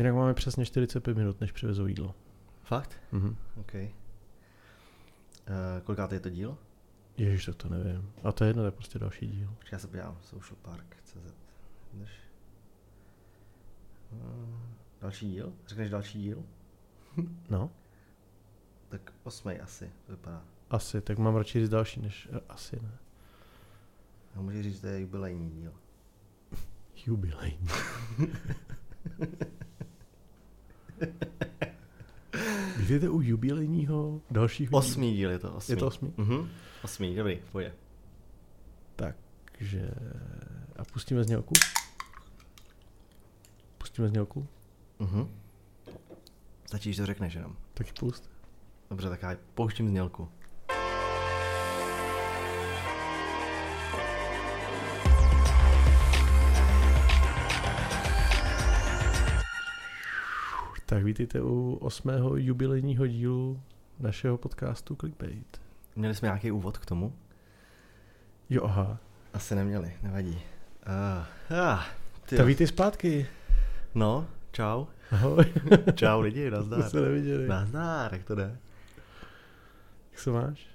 Jinak máme přesně 45 minut, než přivezou jídlo. Fakt? Mhm. OK. Uh, kolikátý je to díl? Ježiš, tak to nevím. A to je jedno, to je prostě další díl. Počkej, já se podívám. Social Park. CZ. Jdeš. Uh, další díl? Řekneš další díl? No, Tak osmej asi, to vypadá. asi, tak mám radši říct další, než eh, asi ne. Já můžu říct, že to je jubilejní díl. Jubilejní. Vy u jubilejního dalšího? Osmý díl je to, osmý. Je to osmý? Mhm. Osmý, dobrý, pojde. Takže... A pustíme znělku? Pustíme znělku? Mhm. Stačí, když to řekneš jenom. Taky pust. Dobře, tak já pouštím znělku. Vítejte u osmého jubilejního dílu našeho podcastu Clickbait. Měli jsme nějaký úvod k tomu? Jo, aha. Asi neměli, nevadí. Ah, ty Tak vítej zpátky. No, čau. Ahoj. Čau lidi, To nazdar. se neviděli. Nazdar, jak to jde? Jak se máš?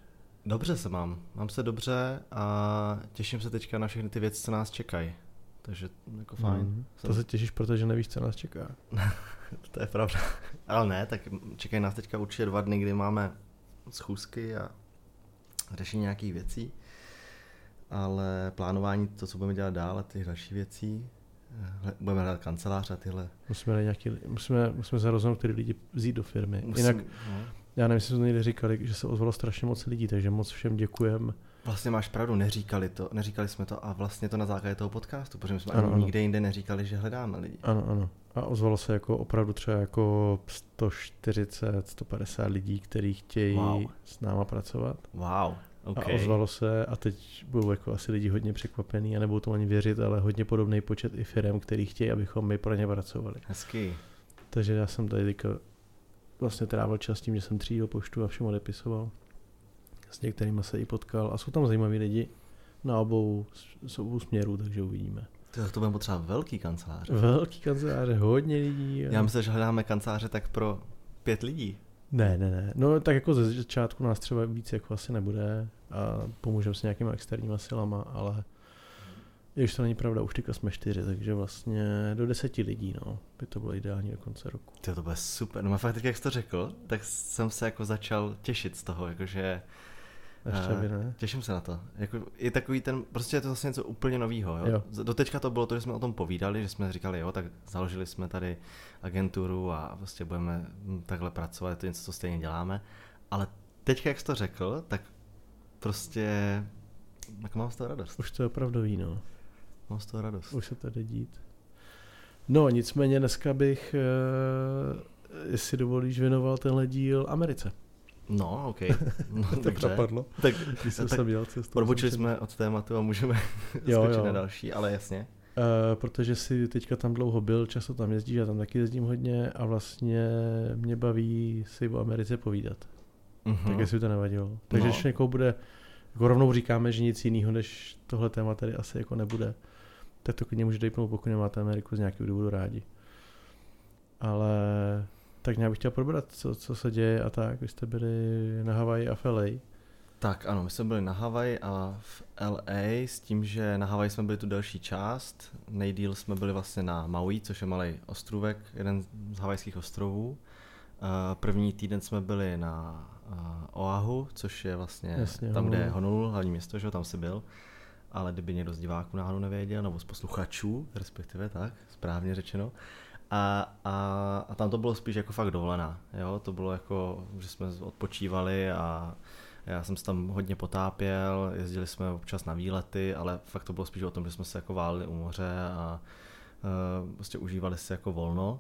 Dobře se mám. Mám se dobře a těším se teďka na všechny ty věci, co nás čekají. Takže jako fajn. Mm. To se těšíš, protože nevíš, co nás čeká. To je pravda. Ale ne, tak čekají nás teďka určitě dva dny, kdy máme schůzky a řešení nějakých věcí. Ale plánování, to, co budeme dělat dál a ty další věcí, hle- budeme hledat kancelář a tyhle. Musíme, nějaký, musíme, musíme se rozhodnout, který lidi vzít do firmy. Musím, Jinak, no. já nevím, jestli jsme to někdy říkali, že se ozvalo strašně moc lidí, takže moc všem děkujem. Vlastně máš pravdu, neříkali to, neříkali jsme to a vlastně to na základě toho podcastu, protože my jsme Ano, ani ano. nikde jinde neříkali, že hledáme lidi. Ano, ano. A ozvalo se jako opravdu třeba jako 140, 150 lidí, kteří chtějí Wow. s náma pracovat. Wow, OK. A ozvalo se a teď budou jako asi lidi hodně překvapený a nebudou tomu ani věřit, ale hodně podobný počet i firm, který chtějí, abychom my pro ně pracovali. Hezký. Takže já jsem tady teďka vlastně trávil čas tím, že jsem třídil poštu a všem odepisoval. S některými se i potkal a jsou tam zajímaví lidi na obou, z obou směrů, takže uvidíme. To, to budeme potřebovat velký kancelář. Velký kanceláře, hodně lidí. a- Já myslím, že hledáme kanceláře tak pro pět lidí. Ne, ne, ne. No tak jako ze začátku nás třeba víc jako asi nebude a pomůžeme s nějakýma externíma silama, ale když to není pravda, už teďka jsme čtyři, takže vlastně do deseti lidí, no, by to bylo ideální do konce roku. Ty, to bude super. No a fakt, jak jsi to řekl, tak jsem se jako začal těšit z toho, jakože Ještě Eh, by ne. těším se na to. Jako, je takový ten, prostě je to zase něco úplně novýho. Jo? Jo. Doteďka to bylo to, že jsme o tom povídali, že jsme říkali, jo, tak založili jsme tady agenturu a prostě budeme hm, takhle pracovat, je to něco, co stejně děláme. Ale teďka, jak jsi to řekl, tak prostě tak mám z toho radost. Už to je opravdový, no. Mám z toho radost. Už se to jde dít. No, nicméně dneska bych, eh, jestli dovolíš, věnoval tenhle díl Americe. No, OK. No, tak dobře. napadlo, Tak když jsem tak sem jel cestou. odbočili jsem- jsme od tématu a můžeme Jo, skočit jo. na další, ale jasně. Uh, protože si teďka tam dlouho byl, často tam jezdíš, já tam taky jezdím hodně a vlastně mě baví si o Americe povídat. Mhm. Tak jestli to nevadilo. Takže No. když někoho bude, jako rovnou říkáme, že nic jiného než tohle téma tady asi jako nebude, tak to klidně může dejpnout, pokud nemáte Ameriku z nějakého důvodu rádi. Ale tak nějak bych chtěl probrat, co, co se děje a tak. Vy jste byli na Havaji a v LA. Tak ano, my jsme byli na Havaji a v LA s tím, že na Havaji jsme byli tu delší část. Nejdíl jsme byli vlastně na Maui, což je malý ostrůvek, jeden z havajských ostrovů. Eh, První týden jsme byli na eh, Oahu, což je vlastně Jasně, tam, kde je Honolulu. Hlavní město, že jo, tam si byl. Ale kdyby někdo z diváků náhodou nevěděl, nebo z posluchačů, respektive tak, správně řečeno. A, a, a tam to bylo spíš jako fakt dovolená, jo, to bylo jako, že jsme odpočívali a já jsem se tam hodně potápěl, jezdili jsme občas na výlety, ale fakt to bylo spíš o tom, že jsme se jako válili u moře a uh, prostě užívali si jako volno.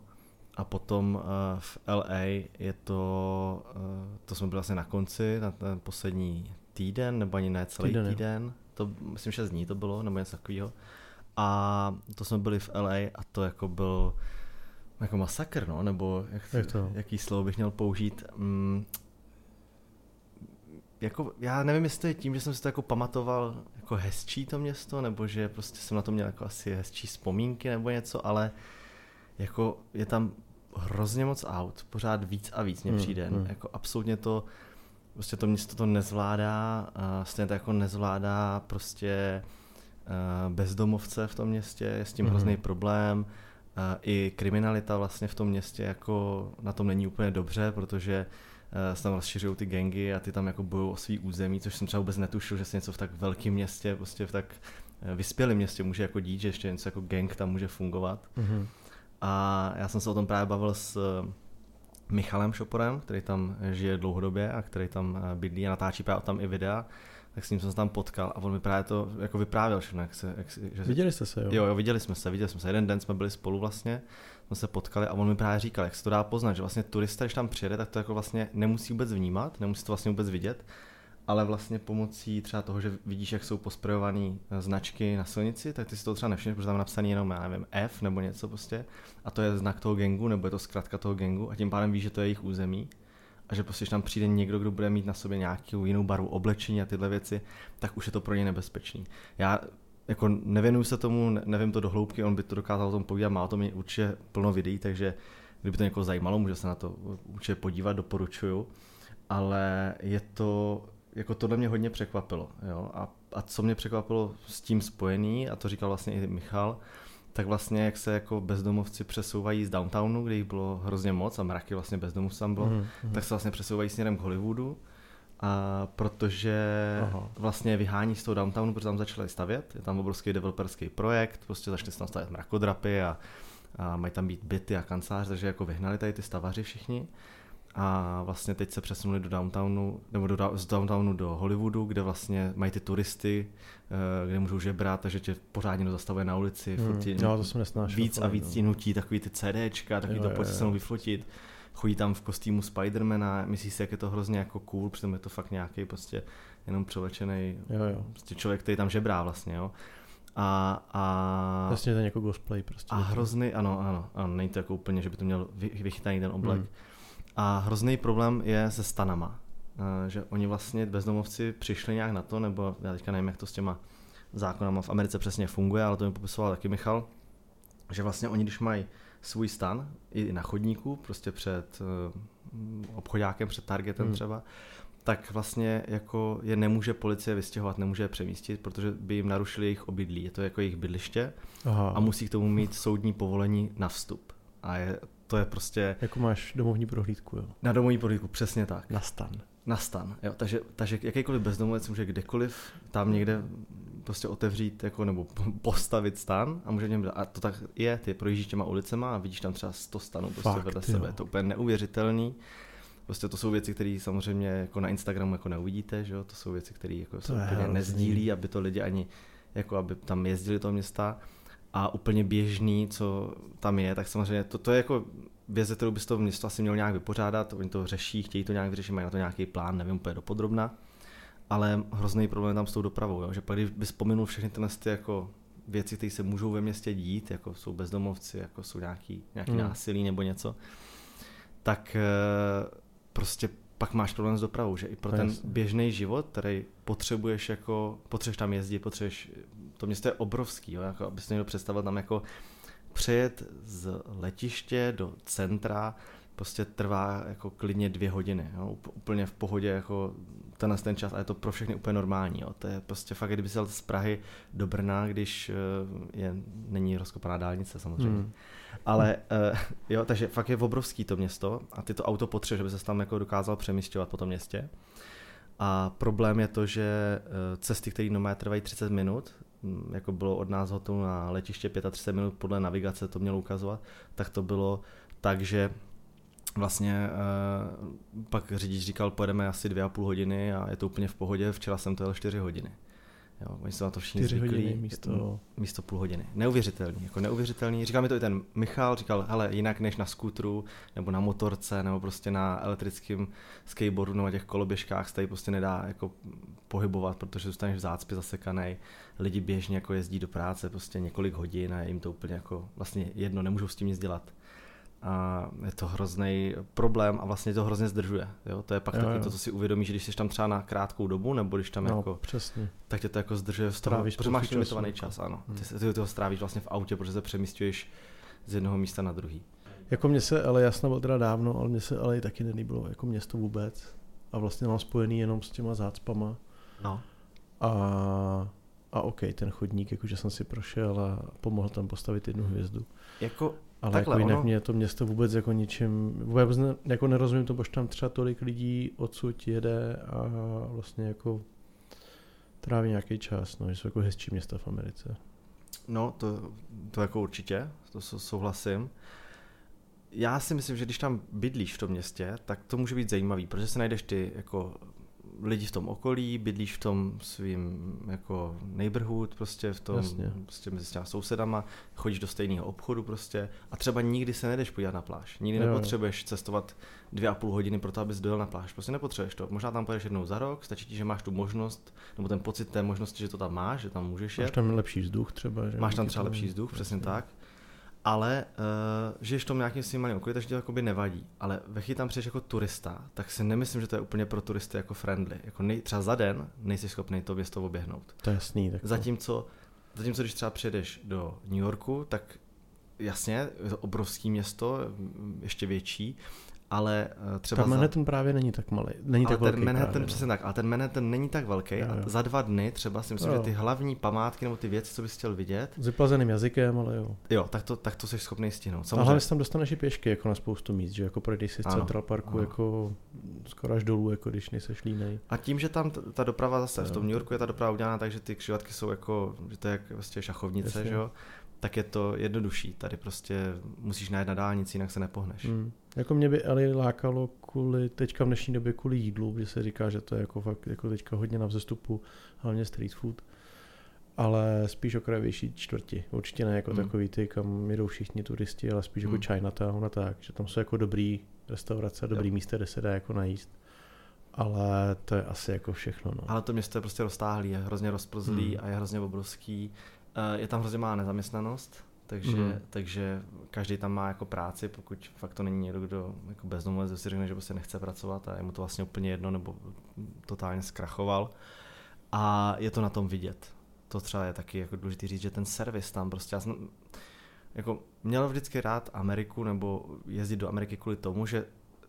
A potom uh, v LA je to, uh, to jsme byli vlastně na konci, na ten poslední týden, nebo ani ne celý Týden, týden, to myslím 6 dní to bylo, nebo něco takového. A to jsme byli v LA a to jako byl jako masakr, no, nebo jak, Jak to? jaký slovo bych měl použít. Mm, jako, já nevím, jestli to je tím, že jsem si to jako pamatoval jako hezčí to město, nebo že prostě jsem na to měl jako asi hezčí vzpomínky nebo něco, ale jako je tam hrozně moc aut, pořád víc a víc mě Hmm, přijde. hmm. Jako absolutně to, prostě to město to nezvládá, a stejně tak jako nezvládá prostě eh, bezdomovce v tom městě, je s tím Mhm. hrozný problém. I kriminalita vlastně v tom městě jako na tom není úplně dobře, protože eh, se tam rozšiřují ty gengy a ty tam jako bojují o svý území, což jsem třeba vůbec netušil, že se něco v tak velkém městě, prostě v tak eh, vyspělém městě může jako dít, že ještě něco jako gang tam může fungovat. Mhm. A já jsem se o tom právě bavil s eh, Michalem Šoporem, který tam žije dlouhodobě a který tam bydlí a natáčí právě tam i videa, tak s ním jsem se tam potkal a on mi právě to jako vyprávěl všechno, jak se, jak, se- že Viděli jste se, jo? Jo, jo, viděli jsme se, viděli jsme se. Jeden den jsme byli spolu vlastně, jsme se potkali a on mi právě říkal, jak se to dá poznat, že vlastně turista, když tam přijede, tak to jako vlastně nemusí vůbec vnímat, nemusí to vlastně vůbec vidět, ale vlastně pomocí třeba toho, že vidíš, jak jsou posprejované značky na silnici, tak ty si to třeba nevšimneš, protože tam je napsaný jenom, já nevím, F nebo něco prostě, a to je znak toho gengu, nebo je to zkratka toho gengu, a tím pádem víš, že to je jejich území. A že prostě, když tam přijde někdo, kdo bude mít na sobě nějakou jinou barvu oblečení a tyhle věci, tak už je to pro ně nebezpečný. Já jako nevěnuju se tomu, ne- nevím to do hloubky, on by to dokázal o tom povídat, má o tom i určitě plno videí, takže kdyby to někoho zajímalo, může se na to určitě podívat, doporučuju. Ale je to, jako tohle mě hodně překvapilo. Jo? A, a co mě překvapilo s tím spojený, a to říkal vlastně i Michal, tak vlastně jak se jako bezdomovci přesouvají z downtownu, kde jich bylo hrozně moc a mraky vlastně bezdomovců tam bylo, Mhm, mhm. tak se vlastně přesouvají směrem k Hollywoodu, a protože Aha. vlastně vyhání z toho downtownu, protože tam začali stavět, je tam obrovský developerský projekt, prostě začali se tam stavět mrakodrapy a, a mají tam být byty a kancelář, takže jako vyhnali tady ty stavaři všichni a vlastně teď se přesunuli do downtownu, nebo do, z downtownu do Hollywoodu, kde vlastně mají ty turisty, eh, kde můžou žebrat, takže tě pořádně zastavuje na ulici, Hmm. ti No, to jsem nesnášel. víc a víc no. ti nutí takový ty CDčka, takový Jo, to pojď se vyfotit. Chodí tam v kostýmu Spidermana, myslí si, jak je to hrozně jako cool, přitom je to fakt nějaký prostě jenom převlečený Jo, jo. prostě člověk, který tam žebrá vlastně, jo. A, a, Jasně ten jako cosplay prostě. a hrozný, ano, ano, ano, není to jako úplně, že by to měl vy, vychytaný ten oblek. Hmm. A hrozný problém je se stanama, Eh, že oni vlastně bezdomovci přišli nějak na to, nebo já teďka nevím, jak to s těma zákonama v Americe přesně funguje, ale to mi popisoval taky Michal, že vlastně oni, když mají svůj stan i na chodníku, prostě před eh, obchodákem, před Targetem Hmm. třeba, tak vlastně jako je nemůže policie vystěhovat, nemůže je přemístit, protože by jim narušili jejich obydlí. Je to jako jejich bydliště Aha. a musí k tomu mít soudní povolení na vstup. A je, to je prostě Jako máš domovní prohlídku, jo. na domovní podlíku, přesně tak. Na stan. Na stan. Jo. Takže, takže jakýkoliv bezdomovec může kdekoliv tam někde prostě otevřít jako, nebo postavit stan a může v něm. A to tak je, ty projíždíš těma ulicema a vidíš tam třeba 100 stanů prostě Fakt, vedle jo. sebe. Je to úplně neuvěřitelný. Prostě to jsou věci, které samozřejmě jako na Instagramu jako neuvidíte, že jo? to jsou věci, které jako se úplně nezdílí, aby to lidi ani jako aby tam jezdili do města a úplně běžný, co tam je, tak samozřejmě to, to je jako věc, kterou by to město asi mělo nějak vypořádat, oni to řeší, chtějí to nějak vyřešit, mají na to nějaký plán, nevím úplně dopodrobna, ale hrozný problém je tam s tou dopravou, jo? že pak když by vzpomenul všechny tyhle ty jako věci, které se můžou ve městě dít, jako jsou bezdomovci, jako jsou nějaký, nějaký Hmm. hmm. násilí nebo něco, tak eh, prostě pak máš problém s dopravou, že i pro No ten běžný život, který potřebuješ jako, potřebuješ tam jezdit, potřebuješ, to město je obrovský, jo, jako, abys někdo představil tam jako přejet z letiště do centra prostě trvá jako klidně dvě hodiny, jo, úplně v pohodě jako tenhle ten čas a je to pro všechny úplně normální, jo. to je prostě fakt, kdyby se z Prahy do Brna, když eh, je, není rozkopaná dálnice samozřejmě. Hmm. Ale uh, jo, takže fakt je obrovský to město a ty to auto potřebuje, že by se tam jako dokázal přemístěvat po tom městě. A problém je to, že eh, cesty, které normálně trvají 30 minut, mm, jako bylo od nás hotelu na letiště 35 minut podle navigace to mělo ukazovat, tak to bylo tak, že vlastně uh, pak řidič říkal, pojedeme asi dvě a půl hodiny a je to úplně v pohodě, včera jsem to jel 4 hodiny. Jo, oni jsou na to všichni zvyklí. hodiny místo... Místo půl hodiny. Neuvěřitelný, jako neuvěřitelný. Říkal mi to i ten Michal, říkal, hele, jinak než na skútru, nebo na motorce, nebo prostě na elektrickém skateboardu, nebo na těch koloběžkách se tady prostě nedá jako pohybovat, protože zůstaneš v zácpě zasekaný. Lidi běžně jako jezdí do práce prostě několik hodin a je jim to úplně jako vlastně jedno, nemůžou s tím nic dělat. A je to hrozný problém a vlastně to hrozně zdržuje. Jo? To je pak Jo, taky jo. to, co si uvědomíš, že když jsi tam třeba na krátkou dobu, nebo když tam No, jako přesně. tak tě to jako zdržuje z toho, Strávíš protože máš limitovaný času. čas, ano. Hmm. Ty, ty toho strávíš vlastně v autě, protože se přemístuješ z jednoho místa na druhý. Jako mě se ale jasno bylo teda dávno, ale mě se ale taky nelíbilo jako město vůbec. A vlastně mám spojený jenom s těma zácpama. No. A, a OK, ten chodník, jakože jsem si prošel a pomohl tam postavit jednu hvězdu. Jako, Ale Takhle, jako jinak ono- mě to město vůbec jako ničím, vůbec ne, jako nerozumím to, proč tam třeba tolik lidí odsud jede a vlastně jako tráví nějaký čas, no, že jsou jako hezčí města v Americe. No, to, to jako určitě, to sou- souhlasím. Já si myslím, že když tam bydlíš v tom městě, tak to může být zajímavý, protože se najdeš ty jako lidi v tom okolí, bydlíš v tom svým jako neighborhood, prostě v tom, Jasně. prostě mezi těma sousedama, chodíš do stejného obchodu prostě a třeba nikdy se nejdeš podívat na pláž. Nikdy Jo. nepotřebuješ cestovat dvě a půl hodiny pro to, abys dojel na pláž. Prostě nepotřebuješ to. Možná tam pojedeš jednou za rok, stačí ti, že máš tu možnost, nebo ten pocit té možnosti, že to tam máš, že tam můžeš Máš jet. tam lepší vzduch třeba. Že? Máš tam třeba lepší vzduch, přesně tak. Ale uh, žiješ v tom nějakým svým malým okolí, takže to jakoby nevadí. Ale ve chvíli tam přijdeš jako turista, tak si nemyslím, že to je úplně pro turisty jako friendly. Jako nej, třeba za den nejsi schopný to město oběhnout. To je jasný. Tak to- Zatímco, zatímco když třeba přijedeš do New Yorku, tak jasně, je to obrovské město, ještě větší, ale eh, třeba za... Manhattan právě není tak malý. Není ale tak velký ten Manhattan, právě, no. přesně tak, ale ten Manhattan není tak velký Jo, a jo. za dva dny třeba si myslím, Jo. že ty hlavní památky nebo ty věci, co bys chtěl vidět, S vyplazeným jazykem, ale jo. jo, tak to, tak to jsi schopný stihnout. A Samozřejmě, se tam dostaneš i pěšky, jako na spoustu míst, že jako projdeš si z Central Parku, ano. jako skoro až dolů, jako když nejseš línej. A tím, že tam t- ta doprava zase, v Jo. tom New Yorku je ta doprava udělána tak, že ty křižovatky jsou jako, že to je jak vlastně šachovnice, Jasně. že jo, tak je to jednodušší. Tady prostě musíš najít na dálnici, jinak se nepohneš. Hmm. Jako mě by ale lákalo kvůli, teďka v dnešní době kvůli jídlu, že se říká, že to je jako fakt jako teďka hodně na vzestupu, hlavně street food, ale spíš okrajovější čtvrti. Určitě ne jako Hmm. hmm. takový ty, kam jedou všichni turisti, ale spíš Hmm. jako Chinatown a tak, že tam jsou jako dobrý restaurace, dobrý Jo. místa, kde se dá jako najíst. Ale to je asi jako všechno. No. Ale to město je prostě roztáhlý, je hrozně rozplzlý Hmm. a je hrozně obrovský. Eh, Je tam hrozně má nezaměstnanost, takže, Hmm. takže každý tam má jako práci, pokud fakt to není někdo, kdo jako bezdomovec, si řekne, že prostě nechce pracovat a je mu to vlastně úplně jedno, nebo totálně zkrachoval. A je to na tom vidět. To třeba je taky jako důležité říct, že ten servis tam prostě, já jsem jako měl vždycky rád Ameriku nebo jezdit do Ameriky kvůli tomu, že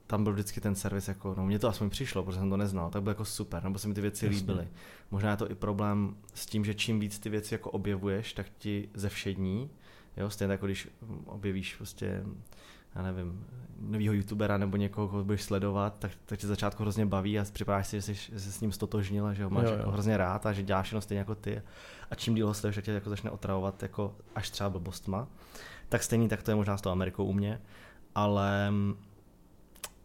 tam byl vždycky ten servis jako, no mně to aspoň přišlo, protože jsem to neznal, tak byl jako super, nebo se mi ty věci Jasně. líbily. Možná je to i problém s tím, že čím víc ty věci jako objevuješ, tak ti zevšední, jo, stejně jako když objevíš prostě, já nevím, novýho youtubera nebo někoho, koho budeš sledovat, tak, tak tě začátku hrozně baví a připadáš si, že jsi, že jsi s ním stotožnil a že ho máš Jo, jo, jako hrozně rád a že děláš jenom stejně jako ty. A čím díl ho sleduješ, tak tě jako začne otravovat jako až třeba blbostma. Tak stejný, tak to je možná s tou Amerikou u mě, ale mm,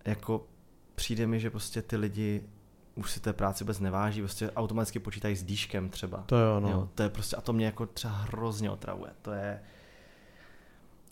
jako přijde mi, že prostě ty lidi už si té práci vůbec neváží, prostě automaticky počítají s dýškem třeba. To jo, no. Jo, to je prostě, a to mě jako třeba hrozně otravuje. To je,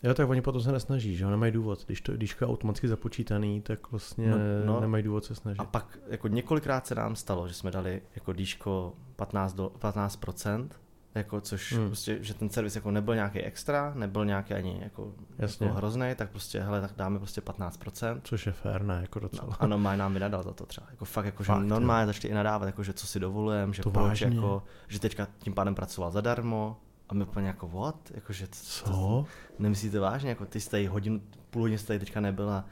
Jo, tak oni potom se nesnaží, že jo, nemají důvod. Když to, když to je automaticky započítaný, tak vlastně No, no, no. no. nemají důvod se snažit. A pak jako několikrát se nám stalo, že jsme dali jako dýško 15, do, 15%, jako což hmm. Prostě, že ten servis jako nebyl nějaký extra, nebyl nějaký ani jako, Jasně. jako hrozný, tak prostě hele, tak dáme prostě 15%. Což je fér, ne, jako docela. No, a normálně nám vynadal za to třeba. Jako fakt, jako, že Fakt, normálně začali i nadávat, jako, že co si dovolujem, že To proč, vážně? jako, že teďka tím pádem pracoval zadarmo. A my úplně jako what? Jako, že to, Co? nemyslíte vážně? Jako, ty jste tady hodinu, půl hodiny jste tady teďka nebyl a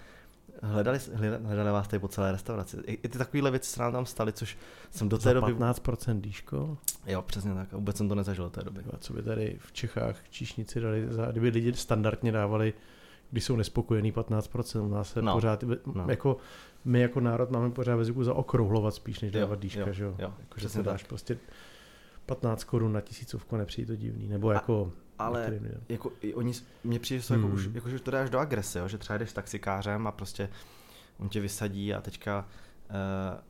hledali, hledali, vás tady po celé restauraci. I, i ty takovéhle věci se nám tam staly, což jsem do té Za doby... 15% díško? Jo, přesně tak. A vůbec jsem to nezažil do té doby. Tyva, Co by tady v Čechách číšníci dali, za, kdyby lidi standardně dávali, když jsou nespokojení 15%, u nás se No, pořád, no. jako my jako národ máme pořád ve zvyku zaokrouhlovat spíš, než Jo, dávat dýška, jo, že jo? jo, jako, že se dáš prostě 15 korun na tisícovku, nepřijde to divný, nebo jako... Ale některým lidem. jako, i oni, mně přijde, že to jako Hmm. už, jako, že to dáš do agrese, jo? že třeba jdeš s taxikářem a prostě on tě vysadí a teďka uh,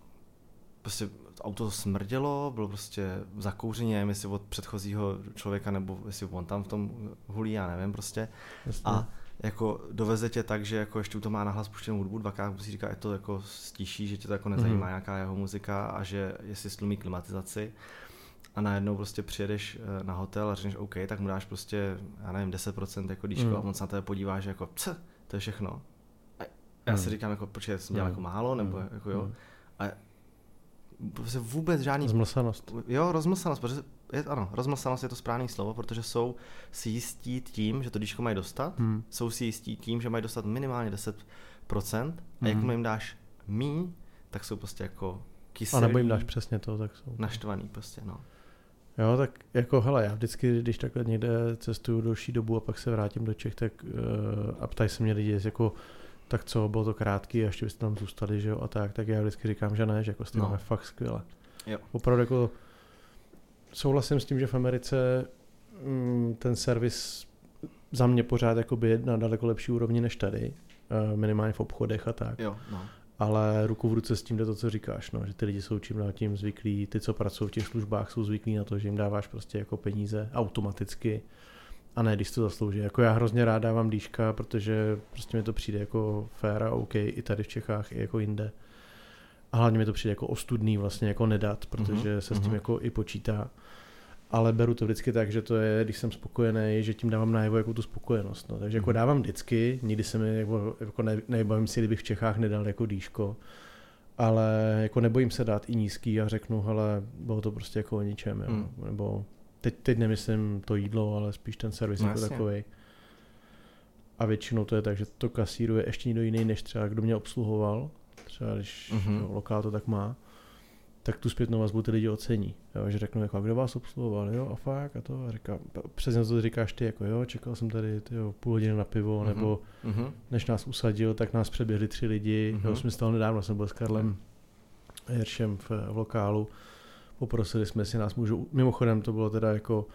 prostě to auto smrdělo, bylo prostě zakouřeně, nevím, jestli od předchozího člověka, nebo jestli on tam v tom hulí, já nevím prostě. Jasně. A jako doveze tě tak, že jako ještě to má nahlas puštěnou hudbu, dvakrát musí říká, je to jako stíší, že tě to jako nezajímá Mhm. nějaká jeho muzika a že jestli slumí klimatizaci a najednou prostě přijedeš eh, na hotel a řekneš OK, tak mu dáš prostě, já nevím, 10% jako díško Mhm. a on se na tebe podívá, že jako co, to je všechno. A já si Mhm. říkám jako, proč jsem dělal Mhm. jako málo, nebo Mhm. jako jo. Mhm. A prostě vůbec žádný... Zmlsanost. Jo, rozmlsanost, protože je, ano, rozmlsanost je to správné slovo, protože jsou si jistí tím, že to dýško mají dostat, Hmm. jsou si jistí tím, že mají dostat minimálně 10% a Mhm. jakmile jim dáš míň, tak jsou prostě jako kyselí, A nebo jim dáš přesně to, tak jsou. naštvaný prostě, no. Jo, tak jako hele, já vždycky, když takhle někde cestuju delší dobu a pak se vrátím do Čech, tak uh, a ptají se mě lidi, jako tak co, bylo to krátký a ještě byste tam zůstali, že jo, a tak, tak já vždycky říkám, že ne, že jako s tím No. máme fakt skvěle. Jo. Opravdu jako souhlasím s tím, že v Americe mm, ten servis za mě pořád jakoby na daleko lepší úrovni než tady, eh, minimálně v obchodech a tak. Jo, no. Ale ruku v ruce s tím jde to, co říkáš, no, že ty lidi jsou čím dál tím zvyklí, ty, co pracují v těch službách, jsou zvyklí na to, že jim dáváš prostě jako peníze automaticky a ne, když to zaslouží. Jako já hrozně rád dávám dýška, protože prostě mi to přijde jako fair a OK i tady v Čechách, i jako jinde. A hlavně mi to přijde jako ostudný vlastně jako nedat, protože Mhm, se s tím mhm. jako i počítá. Ale beru to vždycky tak, že to je, když jsem spokojený, že tím dávám najevo jako tu spokojenost. No. Takže jako Mhm. dávám vždycky, nikdy se mi jako, jako ne, nebavím si, kdybych v Čechách nedal jako dýško, ale jako nebojím se dát i nízký a řeknu, hele, bylo to prostě jako o ničem, jo. Mm. nebo teď, teď nemyslím to jídlo, ale spíš ten servis No jako jasně. takový. A většinou to je tak, že to kasíruje ještě někdo jiný, než třeba kdo mě obsluhoval, třeba když Mhm. mm-hmm. lokál to tak má, tak tu zpětnou vazbu ty lidi ocení. Jo, že řeknou, jako, a kdo vás obsluhoval, jo, a fakt, a to, a říkám, přesně to říkáš ty, jako jo, čekal jsem tady tyjo, půl hodiny na pivo, mm-hmm. nebo Mhm. než nás usadil, tak nás přeběhli tři lidi. Mm-hmm. Jo, jsme stalo nedávno, jsem byl s Karlem Hiršem v, v lokálu. Poprosili jsme si nás můžou, mimochodem to bylo teda jako,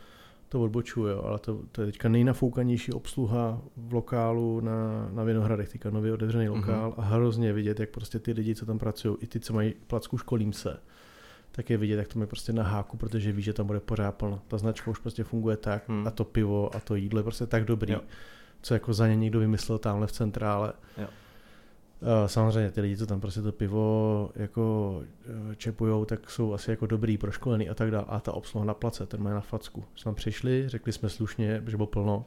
to odbočuju, jo, ale to, to je teďka nejnafoukanější obsluha v lokálu na, na Vinohradech, teďka nově otevřený Mhm. lokál mm-hmm. a hrozně vidět, jak prostě ty lidi, co tam pracují, i ty, co mají placku školím se, tak je vidět, jak to mají prostě na háku, protože ví, že tam bude pořád plno. Ta značka už prostě funguje tak Hmm. a to pivo a to jídlo je prostě tak dobrý, Jo. co jako za ně někdo vymyslel tamhle v centrále. Jo. Eh, Samozřejmě ty lidi, co tam prostě to pivo jako eh, čepujou, tak jsou asi jako dobrý, proškolený a tak dále. A ta obsluha na place, ten má na facku. Jsme tam přišli, řekli jsme slušně, že bylo plno,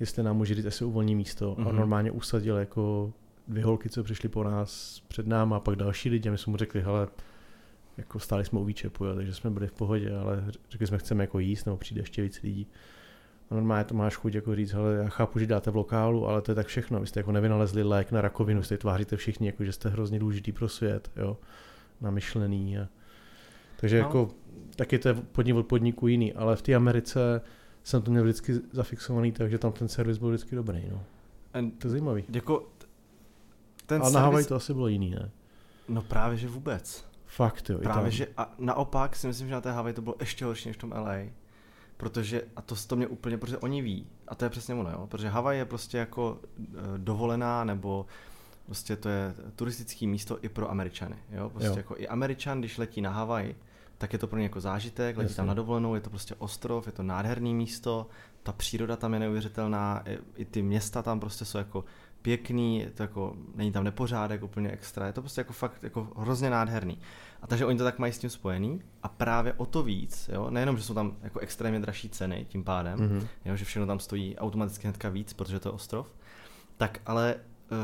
jestli nám může říct, jestli uvolní místo. Mm-hmm. A Mhm. normálně usadil jako dvě holky, co přišli po nás před náma a pak další lidi a my jsme mu řekli, hele, jako stáli jsme u výčepu, jo, takže jsme byli v pohodě, ale řekli jsme, chceme jako jíst, nebo přijde ještě víc lidí. A normálně to máš chuť jako říct, hele, já chápu, že dáte v lokálu, ale to je tak všechno. Vy jste jako nevynalezli lék na rakovinu, jste tváříte všichni, jako že jste hrozně důležitý pro svět, jo, namyšlený. A... Takže No. jako, taky to je podnik od podniku jiný, ale v té Americe jsem to měl vždycky zafixovaný, takže tam ten servis byl vždycky dobrý, no. And To je zajímavý. jako ten Ale na Havaji servis, to asi bylo jiný, ne? no právě, že vůbec. Fakt, jo. Právě, tam. že a naopak si myslím, že na té Havaji to bylo ještě horší než v tom LA. Protože, a to, to mě úplně, protože oni ví, a to je přesně ono, jo, protože Havaj je prostě jako e, dovolená, nebo prostě to je turistické místo i pro Američany, jo, prostě Jo. jako i Američan, když letí na Havaj, tak je to pro ně jako zážitek, letí Jasně. tam na dovolenou, je to prostě ostrov, je to nádherný místo, ta příroda tam je neuvěřitelná, i ty města tam prostě jsou jako pěkný, je to jako, není tam nepořádek úplně extra, je to prostě jako fakt jako hrozně nádherný. A takže oni to tak mají s tím spojený a právě o to víc, jo, nejenom, že jsou tam jako extrémně dražší ceny tím pádem, mm-hmm. Mhm. jo, že všechno tam stojí automaticky hnedka víc, protože to je ostrov, tak ale uh,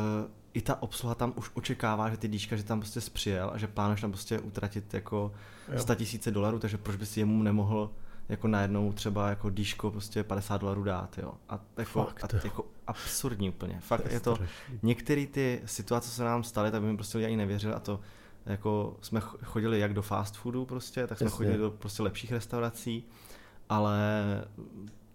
i ta obsluha tam už očekává, že ty dýška, že tam prostě spřijel a že plánuješ tam prostě utratit jako Jo. 100 tisíce dolarů, takže proč by si jemu nemohl jako najednou třeba jako dýško prostě 50 dolarů dát, jo. A jako, Fakt, a jo. jako absurdní úplně. Fakt je to, strašný. některé ty situace, co se nám staly, tak by mi prostě lidi ani nevěřili a to jako jsme ch- chodili jak do fast foodu prostě, tak jsme Jasně. chodili do prostě lepších restaurací, ale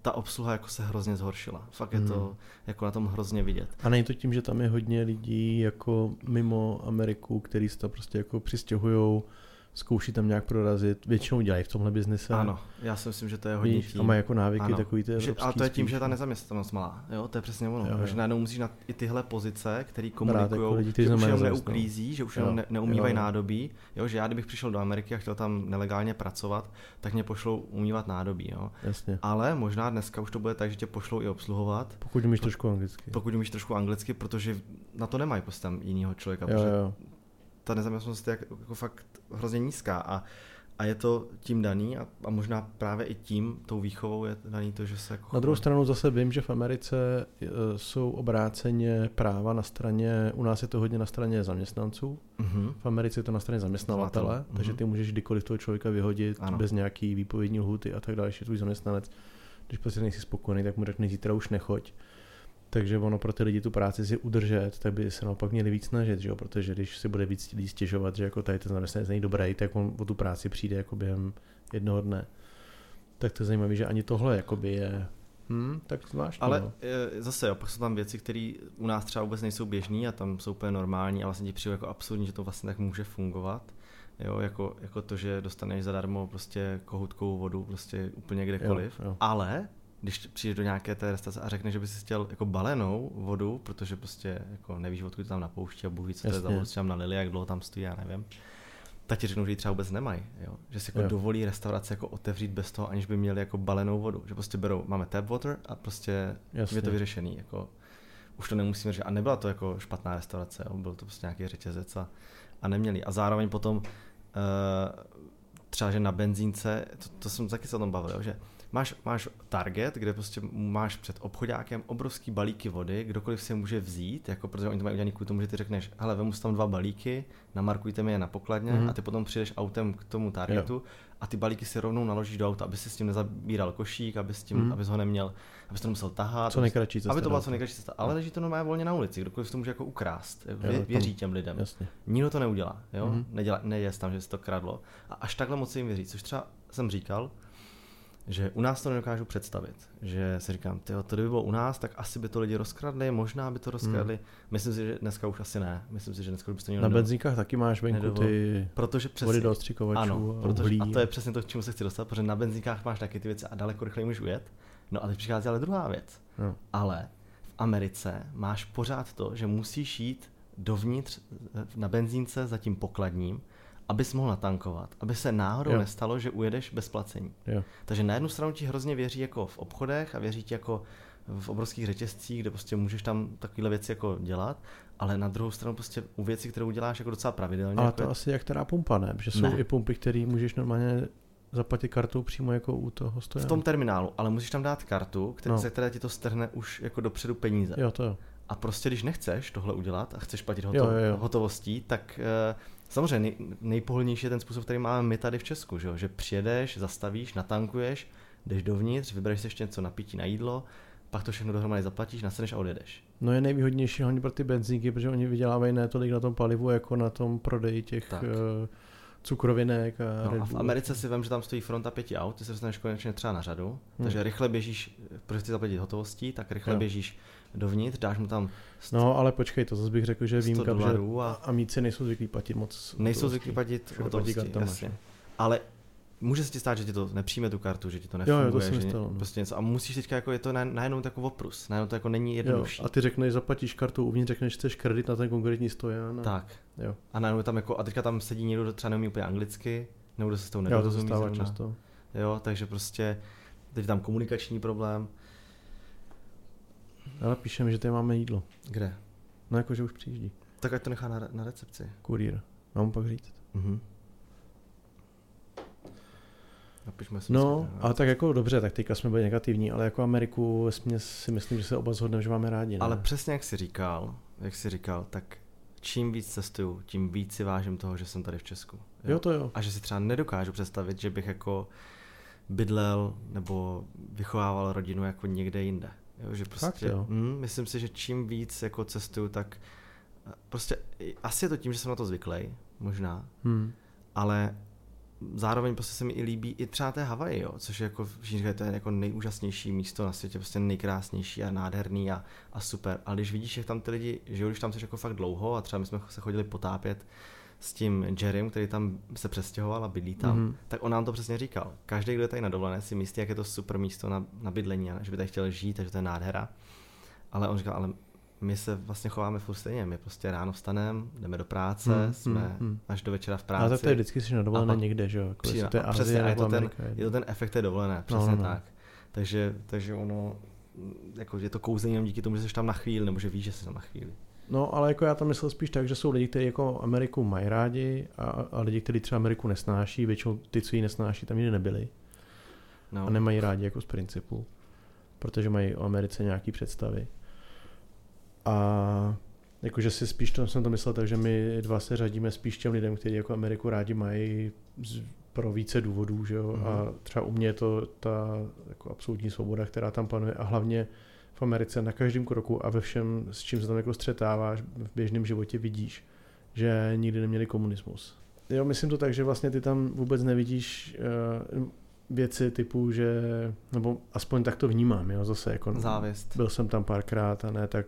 ta obsluha jako se hrozně zhoršila. Fakt je to Hmm. jako na tom hrozně vidět. A není to tím, že tam je hodně lidí jako mimo Ameriku, který se tam prostě jako přistěhujou, zkouší tam nějak prorazit, většinou dělají v tomhle biznise. Ano, já si myslím, že to je hodně Víš, tím. a mají jako návyky Ano. takový ty že, ale to je tím, spíš, že je ta no. nezaměstnanost malá. Jo, to je přesně ono. Jo, Jo. Že najednou musíš na i tyhle pozice, které jako komunikují, kteří že už jenom neuklízí, že už jenom ne, neumývají jo, jo. nádobí. Jo, že já kdybych přišel do Ameriky a chtěl tam nelegálně pracovat, tak mě pošlou umývat nádobí. Jo. Jasně. Ale možná dneska už to bude tak, že tě pošlou i obsluhovat, Pokud umíš trošku anglicky. pokud umíš trošku anglicky, protože na to nemají prostě tam jinýho člověka. Jo, jo. ta nezaměstnanost je jako, jako fakt hrozně nízká a, A je to tím daný a, a možná právě i tím, tou výchovou je daný to, že se jako... Na druhou stranu zase vím, že v Americe e, jsou obráceně práva na straně, u nás je to hodně na straně zaměstnanců, Mhm. v Americe je to na straně zaměstnavatele, Zaměstnavatele, takže mhm. ty můžeš kdykoliv toho člověka vyhodit Ano. bez nějaký výpovědní lhuty a tak dále, je tvůj zaměstnanec. Když prostě nejsi spokojený, tak mu řekne zítra už nechoď. Takže ono pro ty lidi tu práci si udržet, tak by se naopak měli víc snažit, že jo? protože když si bude víc lidí stěžovat, že jako tady ten zaměstnanec není dobrý, tak on o tu práci přijde jako během jednoho dne. Tak to je zajímavé, že ani tohle jakoby je hm, tak zvláštní. Ale no. e, zase jo, pak jsou tam věci, které u nás třeba vůbec nejsou běžné a tam jsou úplně normální a vlastně ti přijde jako absurdní, že to vlastně tak může fungovat. Jo, jako, jako to, že dostaneš zadarmo prostě kohutkovou vodu prostě úplně kdekoliv. Jo, jo. Ale když přijdeš do nějaké té restaurace a řekneš, že bys chtěl jako balenou vodu, protože prostě jako nevíš, odkud to tam napouští a bůh ví, co to je za Jasně. vodu, tam nalili, jak dlouho tam stojí, já nevím. Tak ti řeknou, že ji třeba vůbec nemají, jo? že si jako Jo. dovolí restaurace jako otevřít bez toho, aniž by měli jako balenou vodu, že prostě berou, máme tap water a prostě Jasně. je to vyřešený, jako už to nemusíme říct. A nebyla to jako špatná restaurace, jo? byl to prostě nějaký řetězec a, a neměli. A zároveň potom uh, třeba, že na benzínce, to, to jsem taky se o tom bavil, jo? že máš, máš Target, kde prostě máš před obchodákem obrovský balíky vody, kdokoliv si je může vzít, jako protože oni to mají udělaný kvůli tomu, že ty řekneš, hele, vemu tam dva balíky, namarkujte mi je na pokladně Mhm. a ty potom přijdeš autem k tomu Targetu a ty balíky si rovnou naložíš do auta, aby si s tím nezabíral košík, aby s tím, Mhm. abys ho neměl, abys to nemusel tahat. Co nejkratší cesta. aby to byla co auta. nejkratší cesta, ale leží to normálně volně na ulici, kdokoliv si to může jako ukrást, Jo, Vě, tam- věří těm lidem. Jasně. Nikdo to neudělá, jo? Mhm. Mm-hmm. Nedělá, neje tam, že se to kradlo. A až takhle moc jim věří, což třeba jsem říkal, že u nás to nedokážu představit. Že si říkám, tyjo, to kdyby bylo u nás, tak asi by to lidi rozkradli, možná by to rozkradli. Myslím si, že dneska už asi ne. Myslím si, že dneska už by to Na benzínkách taky máš venku nedovol- ty Protože přesně, vody do ostřikovačů ano, a protože, uhlí. a to je přesně to, k čemu se chci dostat, protože na benzínkách máš taky ty věci a daleko rychleji můžeš ujet. No a teď přichází ale druhá věc. No. Ale v Americe máš pořád to, že musíš jít dovnitř eh, na benzínce za tím pokladním, abys mohl natankovat, aby se náhodou Jo. jo. nestalo, že ujedeš bez placení. Jo. Takže na jednu stranu ti hrozně věří jako v obchodech a věří ti jako v obrovských řetězcích, kde prostě můžeš tam takovéhle věci jako dělat, ale na druhou stranu prostě u věcí, které uděláš jako docela pravidelně. Ale jako to je- asi jak která pumpa, ne? Protože jsou Ne. i pumpy, které můžeš normálně zaplatit kartou přímo jako u toho v stojana. tom terminálu, ale musíš tam dát kartu, které, No. ze které ti to strhne už jako dopředu peníze. Jo, to jo. A prostě, když nechceš tohle udělat a chceš platit Jo, hoto- jo, jo. hotovostí, tak uh, samozřejmě nej, nejpohodlnější je ten způsob, který máme my tady v Česku, že, jo? že přijedeš, zastavíš, natankuješ, jdeš dovnitř, vybereš si ještě něco na pití, na jídlo, pak to všechno dohromady zaplatíš, nasedneš a odjedeš. No je nejvýhodnější hlavně pro ty benzínky, protože oni vydělávají ne tolik na tom palivu, jako na tom prodeji těch Tak. uh, cukrovinek a No a v. Americe si vím, že tam stojí fronta pěti aut, ty se dostaneš konečně třeba na řadu, Hmm. takže rychle běžíš, protože chci zaplatit hotovostí, tak rychle Jo. běžíš dovnitř, dáš mu tam st- No ale počkej, to zase bych řekl, že je 100 výjimka, protože dolarů a amíci nejsou zvyklí platit moc. nejsou zvyklí platit hotovosti, jasně. že? Ale může se ti stát, že ti to nepřijme tu kartu, že ti to Jo, jo, nefunguje, to že stalo, no. prostě něco. A musíš teďka jako, je to na- najednou jako oprus, najednou to jako není Jo, jednodušší. a ty řekneš, zaplatíš kartu uvnitř, řekneš, chceš kredit na ten konkrétní stojan. A... Tak. Jo. A najednou je tam jako, a teďka tam sedí někdo, kdo třeba neumí úplně anglicky, nebo kdo se s tou Jo, to se nedorozumí stává často. Jo, takže prostě teď tam komunikační problém. Ale píšeme, že tady máme jídlo. Kde? No jako, že už přijíždí. Tak ať to nechá na, na recepci. Kurýr. Mám mu pak říct. Mhm. Napišme si No, ale tak jako dobře, tak teďka jsme byli negativní, ale jako Ameriku směs si myslím, že se oba shodneme, že máme rádi. Ne? Ale přesně jak jsi říkal, jak jsi říkal, tak čím víc cestuju, tím víc si vážím toho, že jsem tady v Česku. jo, to jo. A že si třeba nedokážu představit, že bych jako bydlel nebo vychovával rodinu jako někde jinde. Jo, že prostě, Fakt, jo? Mm, myslím si, že čím víc jako cestuju, tak eh, prostě asi je to tím, že jsem na to zvyklý, možná, Hmm. ale zároveň prostě se mi i líbí i třeba té Havaji, jo, což je jako, všichni říkají, to je jako nejúžasnější místo na světě, prostě nejkrásnější a nádherný a, a super. Ale když vidíš, jak tam ty lidi žijou, když tam jsi jako fakt dlouho a třeba my jsme se chodili potápět s tím Jerrym, který tam se přestěhoval a bydlí tam, Mhm. mm-hmm. tak on nám to přesně říkal. Každý, kdo je tady na dovolené, si myslí, jak je to super místo na, na bydlení a že by tady chtěl žít a že to je nádhera. Ale on říkal, ale my se vlastně chováme furt stejně. My prostě ráno vstaneme, jdeme do práce, hmm, jsme hmm. až do večera v práci. Ale tak to je vždycky si na dovolené někde, že jo? Jako přijde- to je a přesně, Azie a je to ten- Amerika. Je to ten efekt té dovolené, přesně no, no, no. tak. Takže, takže ono, jako je to kouzení jenom díky tomu, že jsi tam na chvíli, nebo že víš, že jsi tam na chvíli. No, ale jako já tam myslel spíš tak, že jsou lidi, kteří jako Ameriku mají rádi a, a lidi, kteří třeba Ameriku nesnáší, většinou ty, co ji nesnáší, tam nikdy nebyli. No. A nemají rádi jako z principu, protože mají o Americe nějaký představy. A jakože si spíš to jsem to myslel tak, že my dva se řadíme spíš těm lidem, kteří jako Ameriku rádi mají z, pro více důvodů, že jo? Mm-hmm. A mhm. třeba u mě je to ta jako absolutní svoboda, která tam panuje a hlavně v Americe na každém kroku a ve všem, s čím se tam jako střetáváš v běžném životě vidíš, že nikdy neměli komunismus. Jo, myslím to tak, že vlastně ty tam vůbec nevidíš uh, věci typu, že, nebo aspoň tak to vnímám, jo, zase jako Závěst. byl jsem tam párkrát a ne tak,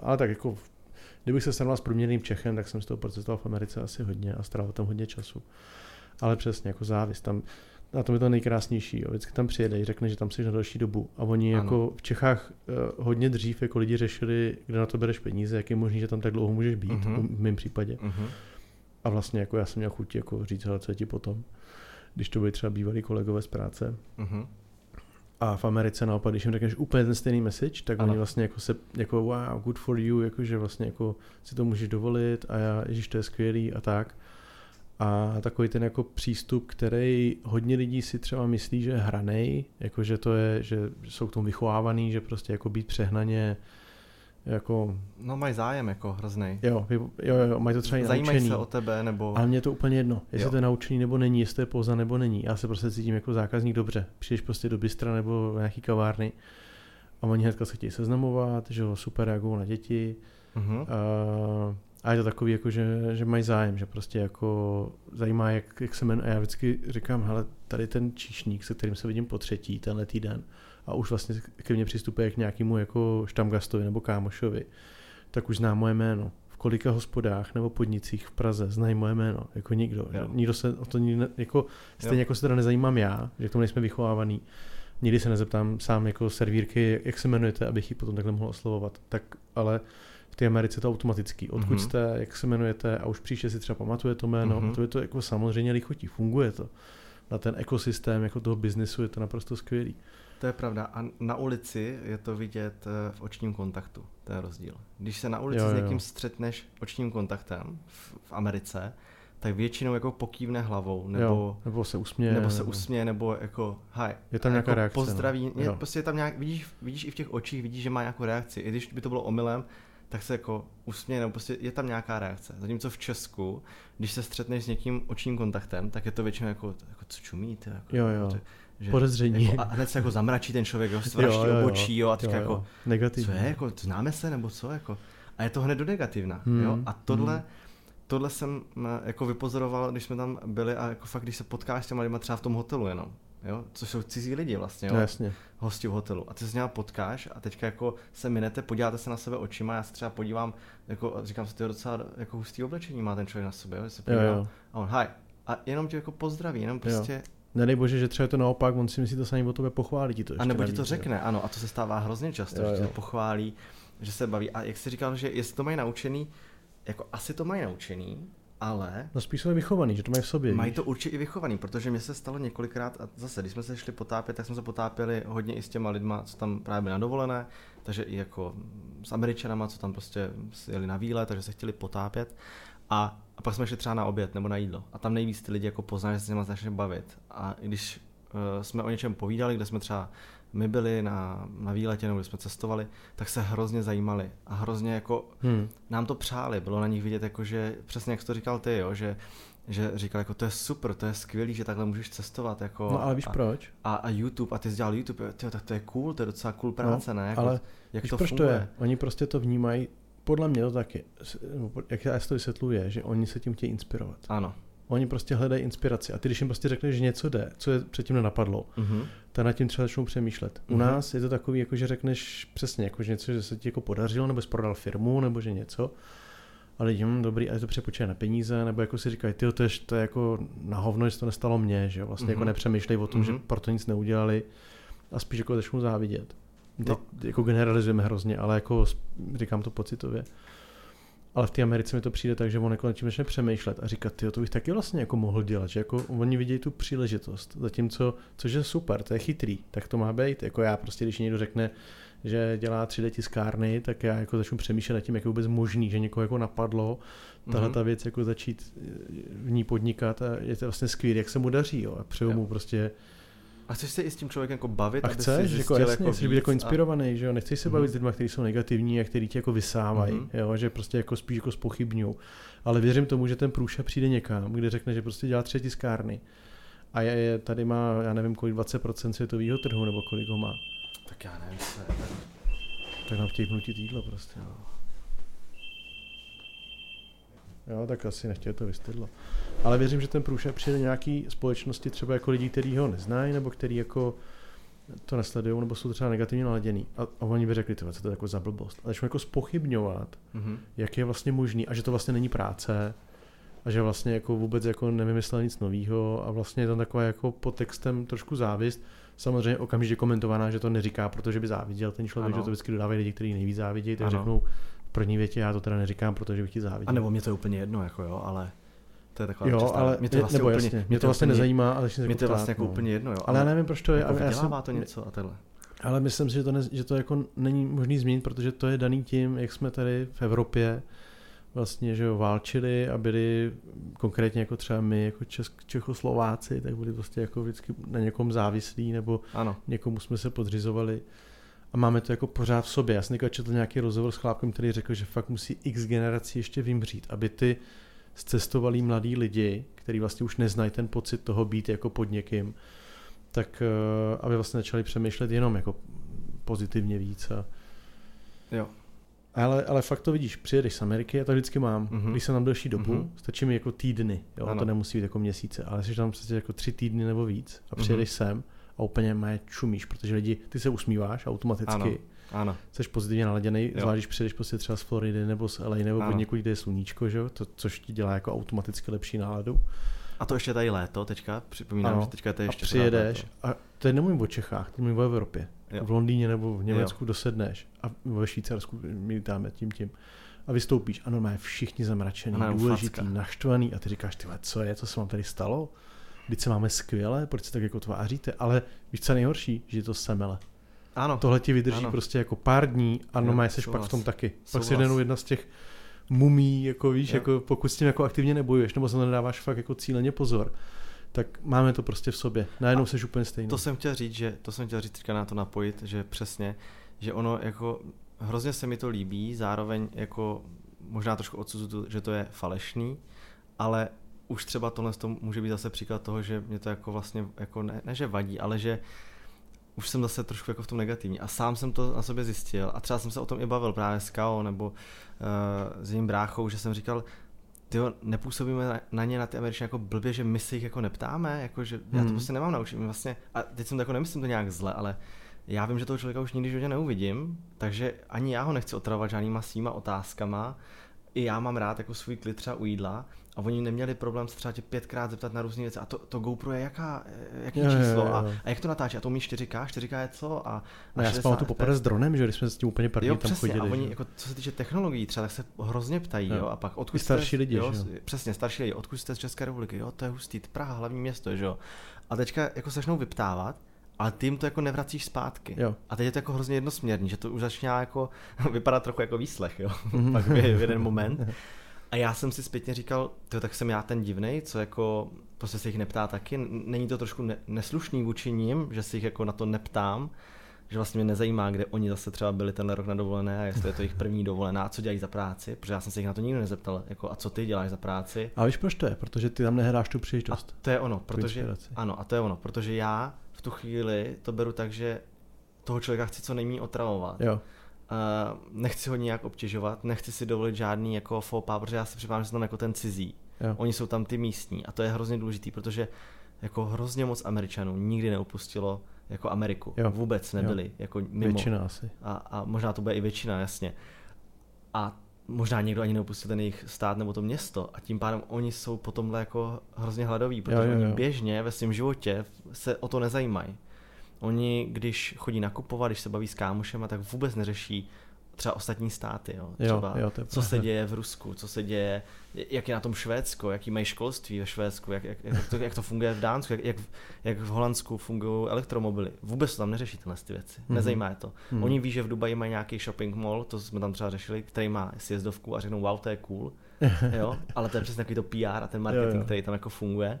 ale tak jako kdybych se srovnal s průměrným Čechem, tak jsem z toho procestoval v Americe asi hodně a strávil tam hodně času. Ale přesně, jako závis. Tam, a to je to nejkrásnější. Jo. Vždycky tam přijede, řekne, že tam jsi na další dobu. A oni ano. jako v Čechách uh, hodně dřív jako lidi řešili, kde na to bereš peníze, jak je možný, že tam tak dlouho můžeš být, uh-huh. v mém případě. Uh-huh. A vlastně jako já jsem měl chuť jako říct, ale co je ti potom, když to byli třeba bývalí kolegové z práce. Uh-huh. A v Americe naopak, když jim řekneš úplně ten stejný message, tak ano. oni vlastně jako se, jako wow, good for you, jako že vlastně jako si to můžeš dovolit a já, ježiš, to je skvělý a tak. A takový ten jako přístup, který hodně lidí si třeba myslí, že je hranej, jako že to je, že jsou k tomu vychovávaný, že prostě jako být přehnaně jako... No mají zájem jako hrozný. Jo, jo, jo, mají to třeba i Zajímají naučený. se o tebe nebo... Ale mě je to úplně jedno, jestli jo. to je naučený nebo není, jestli to je poza nebo není. Já se prostě cítím jako zákazník dobře. Přijdeš prostě do bystra nebo nějaký kavárny a oni hnedka se chtějí seznamovat, že jo, super reagují na děti. Uh-huh. Uh, a je to takový, jako že, že mají zájem, že prostě jako zajímá, jak, jak se jmenuje. A já vždycky říkám, hele, tady ten číšník, se kterým se vidím po třetí tenhle týden a už vlastně ke mně přistupuje k nějakému jako štamgastovi nebo kámošovi, tak už zná moje jméno. V kolika hospodách nebo podnicích v Praze znají moje jméno, jako nikdo. Jo. Nikdo se o to nikdo, jako, stejně jo. jako se teda nezajímám já, že k tomu nejsme vychovávaný, nikdy se nezeptám sám jako servírky, jak se jmenujete, abych ji potom takhle mohl oslovovat. Tak ale v té Americe to automatický. Odkud mm-hmm. jste, jak se jmenujete a už příště si třeba pamatuje to jméno. Mm-hmm. To je to jako samozřejmě lichotí, funguje to. Na ten ekosystém jako toho biznesu je to naprosto skvělý. To je pravda. A na ulici je to vidět eh, v očním kontaktu. To je rozdíl. Když se na ulici jo, jo. s někým střetneš očním kontaktem v, v Americe, tak většinou jako pokývne hlavou, nebo, jo, nebo se usměje, nebo se usměje, nebo jako hi. Je tam nějaká jako reakce. Pozdraví, no. je, prostě je tam nějak, vidíš, vidíš i v těch očích, vidíš, že má nějakou reakci. I když by to bylo omylem, tak se jako usměje, nebo prostě je tam nějaká reakce. Zatímco v Česku, když se střetneš s někým očním kontaktem, tak je to většinou jako, jako co čumíte. Jako, jo, jo. Že, Podezření. Jako, a hned se jako zamračí ten člověk, jo, svraští jo, jo, obočí, jo, a teďka jo, jo. jako, Negativní. co je, jako, známe se, nebo co, jako. A je to hned do negativna, hmm. jo. A tohle, hmm. tohle jsem jako vypozoroval, když jsme tam byli a jako fakt, když se potkáš s těma lidma třeba v tom hotelu jenom, jo, což jsou cizí lidi vlastně, jo, no, jasně. hosti v hotelu. A ty se s něma potkáš a teďka jako se minete, podíváte se na sebe očima, já se třeba podívám, jako, říkám si, to je docela jako hustý oblečení má ten člověk na sobě, jo, se podívám, jo, jo. a on, hi, a jenom tě jako pozdraví, jenom prostě jo. Nedej bože, že třeba je to naopak, on si myslí to samý o tobě pochválí ti to ještě A nebo ti to řekne, jo. ano, a to se stává hrozně často, jo, že tě pochválí, že se baví. A jak jsi říkal, že jestli to mají naučený, jako asi to mají naučený, ale... No spíš jsou vychovaný, že to mají v sobě. Mají víš? to určitě i vychovaný, protože mě se stalo několikrát, a zase, když jsme se šli potápět, tak jsme se potápěli hodně i s těma lidma, co tam právě byli na dovolené, takže i jako s Američanama, co tam prostě jeli na výlet, takže se chtěli potápět. A, a pak jsme šli třeba na oběd nebo na jídlo. A tam nejvíc ty lidi jako poznají, že se s nimi bavit. A když uh, jsme o něčem povídali, kde jsme třeba my byli na, na výletě nebo jsme cestovali, tak se hrozně zajímali a hrozně jako hmm. nám to přáli. Bylo na nich vidět, jako že přesně jak jsi to říkal ty, jo, že že říkal, jako to je super, to je skvělý, že takhle můžeš cestovat. Jako, no ale víš a, proč? A, a YouTube, a ty jsi dělal YouTube, tyjo, tak to je cool, to je docela cool práce, no, ne? Jako, ale jak víš, to proč funguje? to je? Oni prostě to vnímají, podle mě to taky, jak já si to vysvětluji, že oni se tím chtějí inspirovat. Ano. Oni prostě hledají inspiraci. A ty, když jim prostě řekneš, že něco jde, co je předtím nenapadlo, uh-huh. tak nad tím třeba začnou přemýšlet. U mhm. nás je to takový, jako že řekneš přesně, jako že něco, že se ti jako podařilo, nebo jsi prodal firmu, nebo že něco. Ale hm, dobrý, a je to přepočítané na peníze, nebo jako si říkají, ty to je, to je jako na hovno, že to nestalo mně, že? Vlastně uh-huh. jako nepřemýšlej o tom, uh-huh. že proto nic neudělali a spíš jako začnou závidět. No. jako generalizujeme hrozně, ale jako říkám to pocitově. Ale v té Americe mi to přijde tak, že on jako nad tím začne přemýšlet a říkat, ty to bych taky vlastně jako mohl dělat, že jako oni vidějí tu příležitost, zatímco, což je super, to je chytrý, tak to má být, jako já prostě, když někdo řekne, že dělá 3D tiskárny, tak já jako začnu přemýšlet nad tím, jak je vůbec možný, že někoho jako napadlo tahle mhm. ta věc jako začít v ní podnikat a je to vlastně skvělé, jak se mu daří, jo, a přeju mu prostě a chceš se i s tím člověkem jako bavit? A chceš, jako jasně, jako chceš být jako inspirovaný, a... že jo, nechceš se mm-hmm. bavit s lidmi, kteří jsou negativní a kteří tě jako vysávají, mm-hmm. jo, že prostě jako spíš jako spochybňují. Ale věřím tomu, že ten průša přijde někam, kde řekne, že prostě dělá třetí skárny. A je, je, tady má, já nevím, kolik 20% světového trhu, nebo kolik ho má. Tak já nevím, co Tak nám chtějí vnutit jídlo prostě. No. Jo, tak asi nechtěl to vystydlo. Ale věřím, že ten průšvih přijde nějaký společnosti, třeba jako lidí, kteří ho neznají, nebo kteří jako to nesledují, nebo jsou třeba negativně naladěný. A, a oni by řekli, co to je jako za blbost. A začnou jako spochybňovat, mm-hmm. jak je vlastně možný a že to vlastně není práce, a že vlastně jako vůbec jako nevymyslel nic nového a vlastně je tam taková jako pod textem trošku závist. Samozřejmě okamžitě komentovaná, že to neříká, protože by záviděl ten člověk, ano. že to vždycky dodávají lidi, kteří nejvíc závidějí, tak ano. řeknou, první větě já to teda neříkám, protože bych ti záviděl. A nebo mě to je úplně jedno, jako jo, ale to je taková jo, ale mě to vlastně nebo úplně, jasně, mě to vlastně nezajímá, ale mě to vlastně jako no. úplně jedno, jo. Ale, ale já nevím, proč to je. Jako ale já jsem, to něco a tenhle. Ale myslím si, že to, ne, že to jako není možný změnit, protože to je daný tím, jak jsme tady v Evropě vlastně, že jo, válčili a byli konkrétně jako třeba my, jako Česk, Čechoslováci, tak byli prostě jako vždycky na někom závislí nebo ano. někomu jsme se podřizovali a máme to jako pořád v sobě. Já jsem četl nějaký rozhovor s chlápkem, který řekl, že fakt musí x generací ještě vymřít, aby ty zcestovalí mladí lidi, kteří vlastně už neznají ten pocit toho být jako pod někým, tak uh, aby vlastně začali přemýšlet jenom jako pozitivně víc. A... Jo. Ale, ale fakt to vidíš, přijedeš z Ameriky, já to vždycky mám, mm-hmm. když jsem tam delší dobu, mm-hmm. stačí mi jako týdny, jo, ano. to nemusí být jako měsíce, ale jsi tam prostě jako tři týdny nebo víc a přijedeš mm-hmm. sem a úplně mě čumíš, protože lidi, ty se usmíváš automaticky, ano. Ano. Jsi pozitivně naladěný, zvlášť když přijdeš prostě třeba z Floridy nebo z LA nebo od někud, kde je sluníčko, že? To, což ti dělá jako automaticky lepší náladu. A to ještě tady léto teďka, připomínám, ano. že teďka to je ještě a přijedeš a to je nemluvím o Čechách, to mluvím o Evropě. Jo. V Londýně nebo v Německu jo. dosedneš a ve Švýcarsku my dáme tím tím a vystoupíš a normálně všichni zamračený, důležitý, facka. naštvaný a ty říkáš, ty co je, co se vám tady stalo? Teď se máme skvěle, proč se tak jako tváříte, ale víš, co nejhorší, že je to semele. Ano. Tohle ti vydrží ano. prostě jako pár dní a no jsi pak v tom taky. Pak si jenom jedna z těch mumí, jako víš, jo. jako pokud s tím jako aktivně nebojuješ, nebo se nedáváš fakt jako cíleně pozor, tak máme to prostě v sobě. Najednou jsi úplně stejný. To jsem chtěl říct, že to jsem chtěl říct na to napojit, že přesně, že ono jako hrozně se mi to líbí, zároveň jako možná trošku odsuzuju, že to je falešný, ale už třeba tohle to může být zase příklad toho, že mě to jako vlastně jako ne, ne že vadí, ale že už jsem zase trošku jako v tom negativní. A sám jsem to na sobě zjistil. A třeba jsem se o tom i bavil právě s Kao nebo uh, s jejím bráchou, že jsem říkal, tyjo, nepůsobíme na, na ně, na ty Američany jako blbě, že my se jich jako neptáme, jako že hmm. já to hmm. prostě nemám naučit. Vlastně, a teď jsem to jako nemyslím to nějak zle, ale já vím, že toho člověka už nikdy v životě neuvidím, takže ani já ho nechci otravovat žádnýma svýma otázkama. I já mám rád jako svůj klid třeba u jídla, a oni neměli problém se třeba tě pětkrát zeptat na různé věci. A to, to GoPro je jaká, jaký je, číslo? Je, je, je. A, a, jak to natáčí? A to umí 4K? 4K je co? A, a já jsem tu poprvé s dronem, že když jsme s tím úplně první jo, tam přesně, chodili. A oni, jako, co se týče technologií, třeba tak se hrozně ptají, jo, jo a pak odkud starší jste, lidi, jo, jo, Přesně, starší lidi, odkud jste z České republiky, jo, to je hustý, Praha, hlavní město, že jo. A teďka jako se začnou vyptávat, ale ty jim to jako nevracíš zpátky. Jo. A teď je to jako hrozně jednosměrný, že to už začíná jako vypadat trochu jako výslech, jo. Mm-hmm. pak v jeden moment. A já jsem si zpětně říkal, to tak jsem já ten divnej, co jako prostě se jich neptá taky. Není to trošku ne- neslušný vůči ním, že se jich jako na to neptám, že vlastně mě nezajímá, kde oni zase třeba byli tenhle rok na dovolené a jestli je to jejich první dovolená, co dělají za práci, protože já jsem se jich na to nikdy nezeptal, jako a co ty děláš za práci. A víš proč to je? Protože ty tam nehráš tu příležitost. A to je ono, protože, ano, a to je ono, protože já v tu chvíli to beru tak, že toho člověka chci co nejméně otravovat. Jo. Uh, nechci ho nijak obtěžovat, nechci si dovolit žádný jako faux protože já si připadám, že jsem tam jako ten cizí. Jo. Oni jsou tam ty místní a to je hrozně důležitý, protože jako hrozně moc Američanů nikdy neopustilo jako Ameriku. Jo. Vůbec nebyli jo. jako mimo. Většina asi. A, a možná to bude i většina, jasně. A možná někdo ani neopustil ten jejich stát nebo to město a tím pádem oni jsou potom jako hrozně hladoví, protože jo, jo, jo. oni běžně ve svém životě se o to nezajímají. Oni, když chodí nakupovat, když se baví s kámošem, tak vůbec neřeší třeba ostatní státy, jo. Jo, Třeba, jo, to je co se děje v Rusku, co se děje, jak je na tom Švédsko, jaký mají školství ve Švédsku, jak, jak, jak, to, jak to funguje v Dánsku, jak, jak, jak v Holandsku fungují elektromobily. Vůbec to tam neřeší tyhle ty věci. Mhm. Nezajímá je to. Mhm. Oni ví, že v Dubaji mají nějaký shopping mall, to jsme tam třeba řešili, který má sjezdovku a řeknou, wow, to je cool. Jo, ale to je přesně takový to PR a ten marketing, Jo, jo. který tam jako funguje.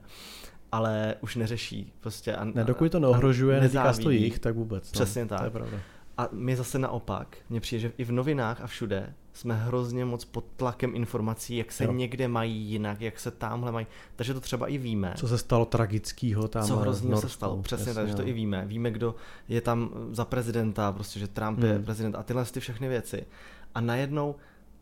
Ale už neřeší prostě. A, Ne, dokud to neohrožuje, netýká se to jich, tak vůbec. No. Přesně To je tak. pravda. A my zase naopak, mně přijde, že i v novinách a všude jsme hrozně moc pod tlakem informací, jak se Jo. někde mají jinak, jak se tamhle mají. Takže to třeba i víme. Co se stalo tragického tam co hrozně se stalo, přesně jasně, tak, že to no. i víme. Víme, kdo je tam za prezidenta, prostě, že Trump je Hmm. prezident a tyhle ty všechny věci. A najednou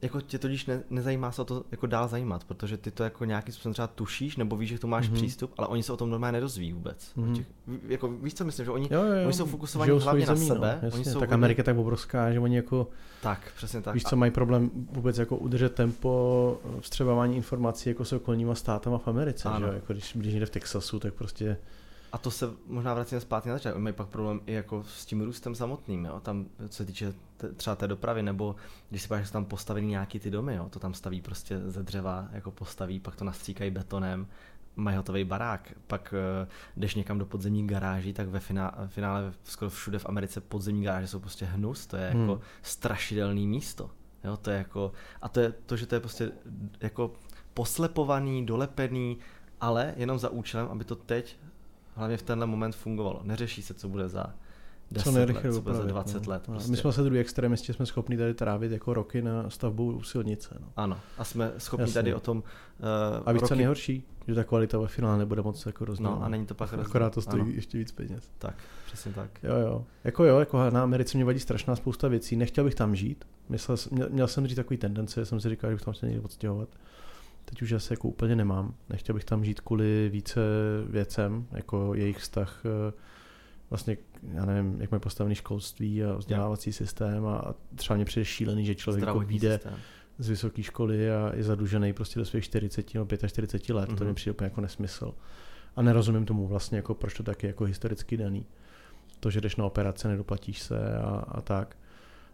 jako tě totiž ne, nezajímá se o to jako dál zajímat, protože ty to jako nějakým způsobem třeba tušíš, nebo víš, že k tomu máš Mhm. přístup, ale oni se o tom normálně nedozví vůbec. Mhm. Těch, jako, víš co myslím, že oni, Jo, jo, jo. oni jsou fokusovaní hlavně na zemí, sebe, No, oni jasně. jsou tak hodně- Amerika je tak obrovská, že oni jako, tak, přesně tak. víš co, mají problém vůbec jako udržet tempo vstřebávání informací jako s okolníma státama v Americe, Ano. že jo? Jako když, když někde v Texasu, tak prostě A to se možná vracíme zpátky na začátek. Oni mají pak problém i jako s tím růstem samotným, jo? Tam, co se týče t- třeba té dopravy, nebo když si jsou tam postavený nějaký ty domy, jo? to tam staví prostě ze dřeva, jako postaví, pak to nastříkají betonem, mají hotový barák, pak eh, jdeš někam do podzemní garáží, tak ve finále, finále skoro všude v Americe podzemní garáže jsou prostě hnus, to je jako Hmm. strašidelný místo. Jo, to je jako, a to je to, že to je prostě jako poslepovaný, dolepený, ale jenom za účelem, aby to teď hlavně v tenhle moment fungovalo. Neřeší se, co bude za 10 co let, co bude za opravit, 20 no. let. No, Prostě. My jsme se druhý extremisti, jsme schopni tady trávit jako roky na stavbou silnice. No. Ano, a jsme schopni Jasně. tady o tom uh, A víš, co je nejhorší? Že ta kvalita ve finále nebude moc jako rozdílná. No a není to pak rozdíl. Akorát to stojí Ano. ještě víc peněz. Tak, přesně tak. Jo, jo. Jako jo, jako na Americe mě vadí strašná spousta věcí. Nechtěl bych tam žít. Myslel, měl, měl jsem dřív takový tendence, jsem si říkal, že bych tam se někdy odstěhovat. Teď už asi jako úplně nemám. Nechtěl bych tam žít kvůli více věcem, jako jejich vztah eh, vlastně, já nevím, jak mají postavený školství a vzdělávací systém a a třeba mě přijde šílený, že člověk jako vyjde systém. z vysoké školy a je zadlužený prostě do svých 40 nebo 45 let. Mm-hmm. To Mhm. mi přijde úplně jako nesmysl. A nerozumím tomu vlastně, jako proč to taky jako historicky daný. To, že jdeš na operace, nedoplatíš se a, a tak.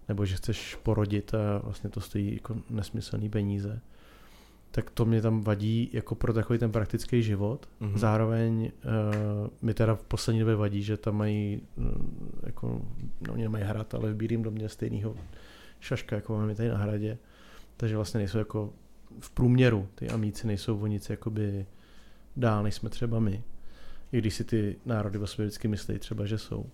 Nebo že chceš porodit a vlastně to stojí jako nesmyslný peníze. Tak to mě tam vadí jako pro takový ten praktický život. Mhm. Mm-hmm. Zároveň uh, mi teda v poslední době vadí, že tam mají mm, jako, no oni nemají hrad, ale v Bílém domě stejného šaška, jako máme tady na hradě. Takže vlastně nejsou jako v průměru, ty amíci nejsou o nic jakoby dál, než jsme třeba my. I když si ty národy o sobě vždycky myslí třeba, že jsou.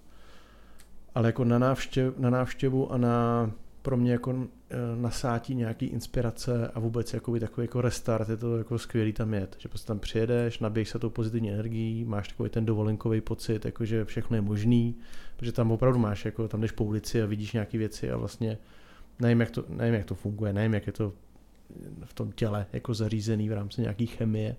Ale jako na, návštěv, na návštěvu a na pro mě jako eh, nasátí nějaký inspirace a vůbec jakoby takový jako restart, je to jako skvělý tam jet, že prostě tam přijedeš, nabiješ se tou pozitivní energií, máš takový ten dovolenkový pocit, jako že všechno je možný, protože tam opravdu máš, jako tam jdeš po ulici a vidíš nějaké věci a vlastně nevím jak, to, nevím, jak to funguje, nevím, jak je to v tom těle jako zařízený v rámci nějaký chemie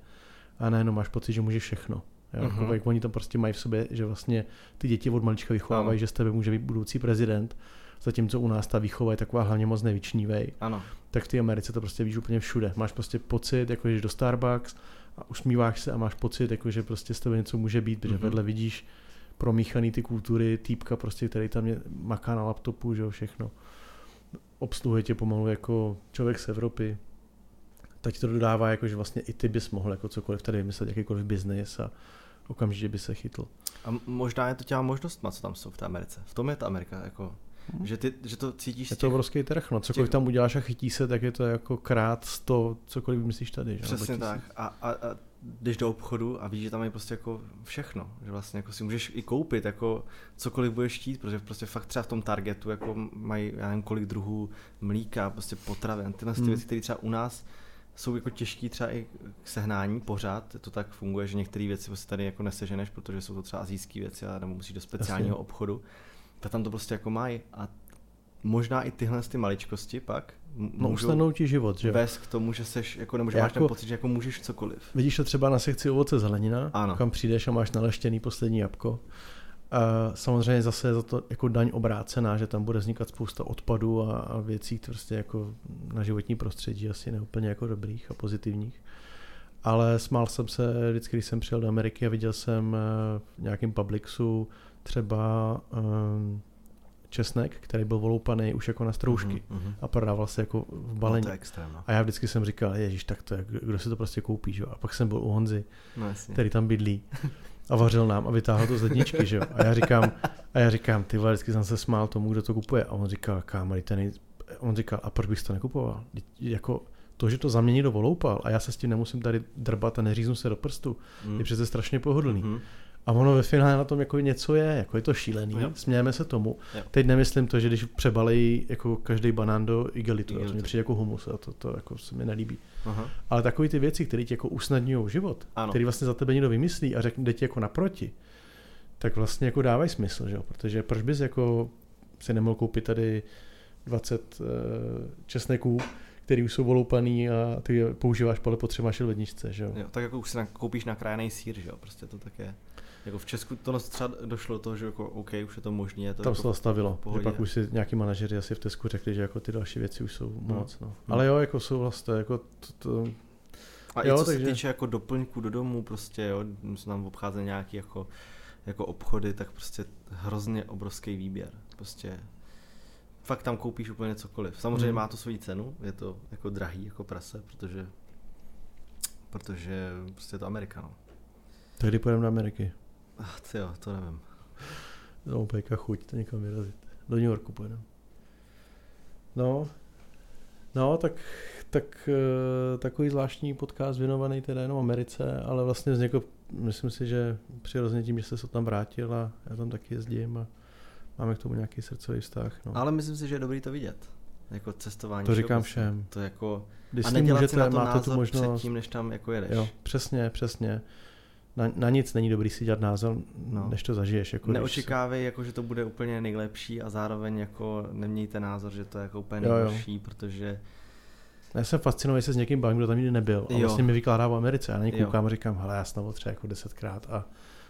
a najednou máš pocit, že můžeš všechno. Jo, Mhm. mm-hmm. jak oni to prostě mají v sobě, že vlastně ty děti od malička vychovávají, Ano. že z tebe může být budoucí prezident, zatímco u nás ta výchova je taková hlavně moc nevyčnívej, Ano, tak v té Americe to prostě víš úplně všude. Máš prostě pocit, jako jdeš do Starbucks a usmíváš se a máš pocit, jako že prostě z tebe něco může být, protože Mhm. vedle vidíš promíchaný ty kultury, týpka prostě, který tam je, maká na laptopu, že jo, všechno. Obsluhuje tě pomalu jako člověk z Evropy. Tak ti to dodává, jako že vlastně i ty bys mohl jako cokoliv tady vymyslet, jakýkoliv biznis a okamžitě by se chytl. a možná je to těma možnostma, co tam jsou v té Americe. V tom je ta Amerika, jako. Že, ty, že to cítíš Je to těch, obrovský trh, no. Cokoliv těch- tam uděláš a chytí se, tak je to jako krát sto, cokoliv vymyslíš tady. Že? Přesně Nebo tak. A, a, a jdeš do obchodu a víš, že tam je prostě jako všechno. Že vlastně jako si můžeš i koupit jako cokoliv budeš chtít, protože prostě fakt třeba v tom Targetu jako mají, já nevím kolik druhů mlíka, prostě potravin, tyhle ty Hmm. věci, které třeba u nás jsou jako těžký třeba i k sehnání pořád, to tak funguje, že některé věci prostě tady jako neseženeš, protože jsou to třeba azijské věci a nebo musíš do speciálního Jasně. obchodu, tak tam to prostě jako mají a možná i tyhle ty maličkosti pak No usnadnou ti život, že vést k tomu, že seš, jako, nebo že Já máš ten jako- pocit, že jako můžeš cokoliv. Vidíš to třeba na sekci ovoce zelenina, Ano. kam přijdeš a máš naleštěný poslední jabko. A samozřejmě zase je za to jako daň obrácená, že tam bude vznikat spousta odpadů a, a věcí prostě jako na životní prostředí asi neúplně jako dobrých a pozitivních. Ale smál jsem se vždycky, když jsem přijel do Ameriky a viděl jsem eh, v nějakém Publixu třeba um, česnek, který byl voloupaný už jako na stroužky Mhm, a prodával se jako v No, balení. to je extrém, no. A já vždycky jsem říkal, ježíš, tak to je, kdo si to prostě koupí, že jo? A pak jsem byl u Honzy, no jasně. který tam bydlí a vařil nám a vytáhl to z ledničky, že jo? A já říkám, a já říkám, ty vole, vždycky jsem se smál tomu, kdo to kupuje. A on říkal, kámo, ten nej... on říkal, a proč bych to nekupoval? Jako to, že to zamění do voloupal a já se s tím nemusím tady drbat a neříznu se do prstu, Mm. je přece strašně pohodlný. Mhm. A ono ve finále na tom jako něco je, jako je to šílený, Jo. smějeme se tomu. Jo. Teď nemyslím to, že když přebalejí jako každý banán do igelitu, Igelitu. to přijde jako humus a to, to jako se mi nelíbí. Aha. Ale takové ty věci, které ti jako usnadňují život, Ano. který vlastně za tebe někdo vymyslí a řekne, jde ti jako naproti, tak vlastně jako dávají smysl, že jo? Protože proč bys jako si nemohl koupit tady 20 uh, česneků, který už jsou voloupaný a ty je používáš, ale potřeba máš v ledničce, že jo? Jo, tak jako už si koupíš nakrájený sír, že jo, prostě to tak je. Jako v Česku to třeba došlo do toho, že jako OK, už je to možné. To Tam jako se to zastavilo, v že pak už si nějaký manažeři asi v Tesku řekli, že jako ty další věci už jsou moc, no. Hmm. Ale jo, jako souhlas, to je jako to, to, A Jo, i co takže- se týče jako doplňků do domu, prostě jo, my jsme tam obcházeli nějaký jako, jako obchody, tak prostě hrozně obrovský výběr. Prostě fakt tam koupíš úplně cokoliv. Samozřejmě Hmm. má to svoji cenu, je to jako drahý jako prase, protože protože prostě je to Amerika, no. tak kdy pojedeme do Ameriky? Ach, jo, to nevím. No, pejka chuť to někam vyrazit. Do New Yorku pojedeme. No, no, tak, tak eh, takový zvláštní podcast věnovaný teda jenom Americe, ale vlastně vznikl, myslím si, že přirozeně tím, že jste se tam vrátil a já tam taky jezdím a máme k tomu nějaký srdcový vztah. No. Ale myslím si, že je dobrý to vidět. Jako cestování. To říkám všeobecně. všem. To jako, Když a nedělat si můžete, na to máte tu názor možnost. předtím, než tam jako jedeš. Jo, přesně, přesně. Na, na nic není dobrý si dělat názor, No. než to zažiješ. Jako když- Neočekávej, jako, že to bude úplně nejlepší a zároveň jako nemějte názor, že to je jako úplně Jo, jo. nejhorší, protože Já jsem fascinovaný se s někým bavím, kdo tam nikdy nebyl. A Jo. vlastně mi vykládá o Americe. Já na něj Jo. koukám a říkám, hele, já byl třeba jako desetkrát a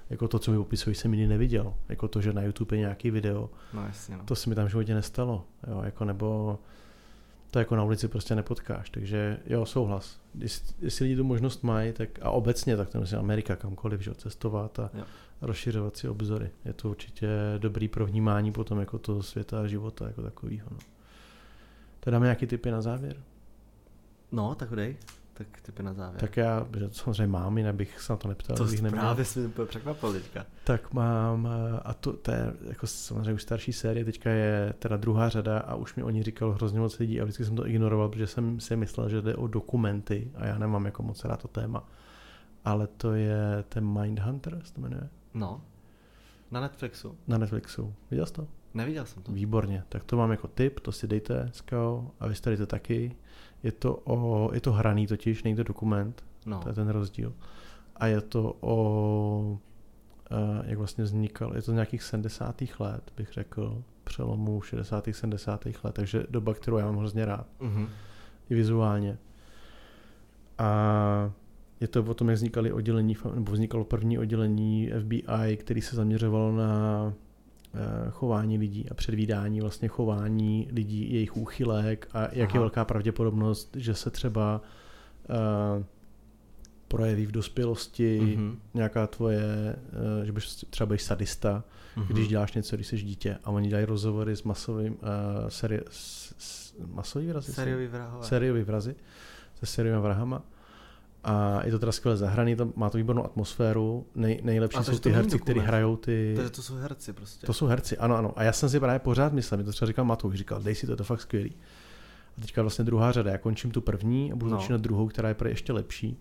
jako to, co mi popisují, jsem nikdy neviděl. Jako to, že na YouTube je nějaký video, no jasně no. to se mi tam v životě nestalo. Jo, jako nebo to jako na ulici prostě nepotkáš. Takže jo, souhlas. Když, jestli lidi tu možnost mají, tak a obecně, tak to myslím Amerika kamkoliv, že cestovat a Jo. rozšiřovat si obzory. Je to určitě dobrý pro vnímání potom jako toho světa a života jako takového. No. Tak dáme nějaký typy na závěr? No, tak dej. Tak typy na závěr. Tak já, že samozřejmě mám, jinak bych se na to neptal, to kdybych neměl. právě jsme úplně překvapil teďka. Tak mám, eh, a to, to je jako samozřejmě už starší série, teďka je teda druhá řada a už mi o ní říkal hrozně moc lidí a vždycky jsem to ignoroval, protože jsem si myslel, že jde o dokumenty a já nemám jako moc rád to téma. Ale to je ten Mindhunter, se to jmenuje, No. Na Netflixu. na Netflixu. Viděl jsi to? Neviděl jsem to. Výborně, tak to mám jako tip, to si dejte, skau, a vy dejte taky. Je to, o, je to hraný totiž, není to dokument, No. to je ten rozdíl. A je to o, eh, jak vlastně vznikal, je to z nějakých 70. let, bych řekl, přelomu 60. 70. let, takže doba, kterou já mám hrozně rád, Mhm. i vizuálně. A je to o tom, jak vznikaly oddělení, nebo vznikalo první oddělení FBI, který se zaměřovalo na chování lidí a předvídání vlastně chování lidí, jejich úchylek a jak Aha. je velká pravděpodobnost, že se třeba eh, projeví v dospělosti Mhm. nějaká tvoje, eh, že bys třeba budeš sadista, Mhm. když děláš něco, když jsi dítě a oni dělají rozhovory s masovým, uh, seri, s, s, masový vrazy? Sériový vrahové. Sériový vrazy se sériovými vrahama. A je to teda skvěle zahraný, to, má to výbornou atmosféru. Nej, nejlepší A jsou ty herci, kteří hrajou ty... Takže to jsou herci prostě. To jsou herci, ano, ano. A já jsem si právě pořád myslel, mi to třeba říkal Matouš, říkal, dej si to, je to fakt skvělý. A teďka vlastně druhá řada, já končím tu první a budu No. začínat druhou, která je ještě lepší.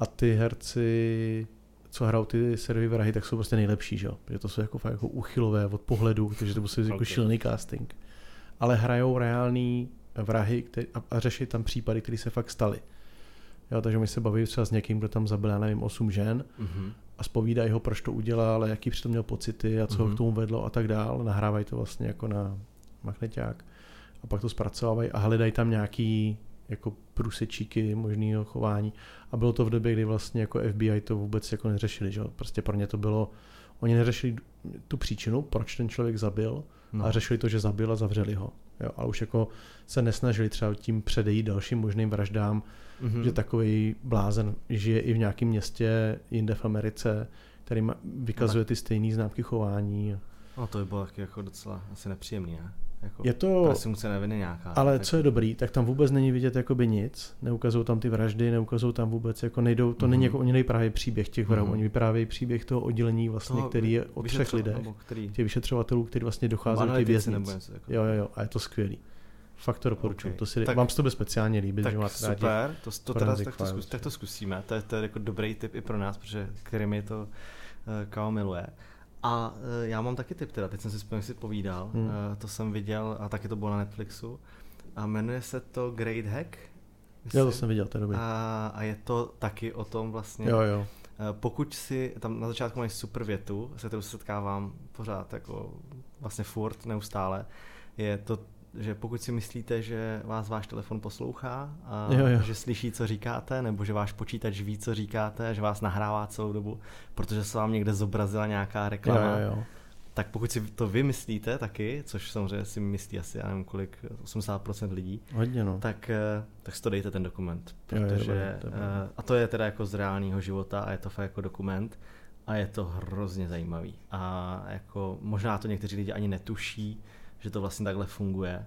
A ty herci, co hrajou ty sériové vrahy, tak jsou prostě nejlepší, že jo? Protože to jsou jako fakt jako uchylové od pohledu, takže to musí být jako Okay. šílený casting. Ale hrajou reální vrahy který, a, a řeší tam případy, které se fakt staly. Jo, takže my se baví třeba s někým, kdo tam zabil, já nevím, osm žen Mhm. a zpovídají ho, proč to udělal, jaký přitom měl pocity a co mm-hmm. ho Mhm. k tomu vedlo a tak dál. Nahrávají to vlastně jako na magneťák a pak to zpracovávají a hledají tam nějaký jako průsečíky možného chování. A bylo to v době, kdy vlastně jako FBI to vůbec jako neřešili, že? Prostě pro ně to bylo, oni neřešili tu příčinu, proč ten člověk zabil, no. a řešili to, že zabil a zavřeli ho. Jo, ale už jako se nesnažili třeba tím předejít dalším možným vraždám, Mhm. hmm. že takový blázen žije i v nějakém městě jinde v Americe, který ma, vykazuje ty stejné známky chování. No to by bylo taky jako docela asi nepříjemný, ne? Jako Je to, presumpce neviny nějaká. ale tak, co je dobrý, tak tam vůbec není vidět jakoby nic, neukazují tam ty vraždy, neukazují tam vůbec, jako nejdou, to Mhm. není jako oni nevyprávějí příběh těch vrahů, Mhm. oni vyprávějí příběh toho oddělení vlastně, toho který je o třech lidech, který? těch vyšetřovatelů, který vlastně docházejí do těch věznic. jako. Jo, jo, jo, a je to skvělý. Fakt to doporučuji. Ok, To si, tak- vám se to bude speciálně líbit, Tak že máte rádi. super, to, to teda, tak, to zkus, tak to zkusíme, to je, to je jako dobrý tip i pro nás, protože který mi to uh, Kao miluje. A uh, já mám taky tip teda, teď jsem si vzpomněl, jak si povídal, Hmm. uh, to jsem viděl a taky to bylo na Netflixu a jmenuje se to Great Hack. Jo, to myslím. jsem viděl, to je dobrý. a, a je to taky o tom vlastně, Jo, jo. Pokud si, tam na začátku mají super větu, se kterou se setkávám pořád, jako vlastně furt, neustále, je to, že pokud si myslíte, že vás váš telefon poslouchá a Jo, jo. že slyší, co říkáte, nebo že váš počítač ví, co říkáte, že vás nahrává celou dobu, protože se vám někde zobrazila nějaká Jo, reklama, jo, jo. tak pokud si to vy myslíte taky, což samozřejmě si myslí asi, já nevím kolik, 80% lidí, Hodně, no. tak, eh, tak si to dejte ten dokument, Jo, protože, dobré, to je pravda. eh, a to je teda jako z reálného života a je to fakt jako dokument a je to hrozně zajímavý a jako možná to někteří lidi ani netuší, že to vlastně takhle funguje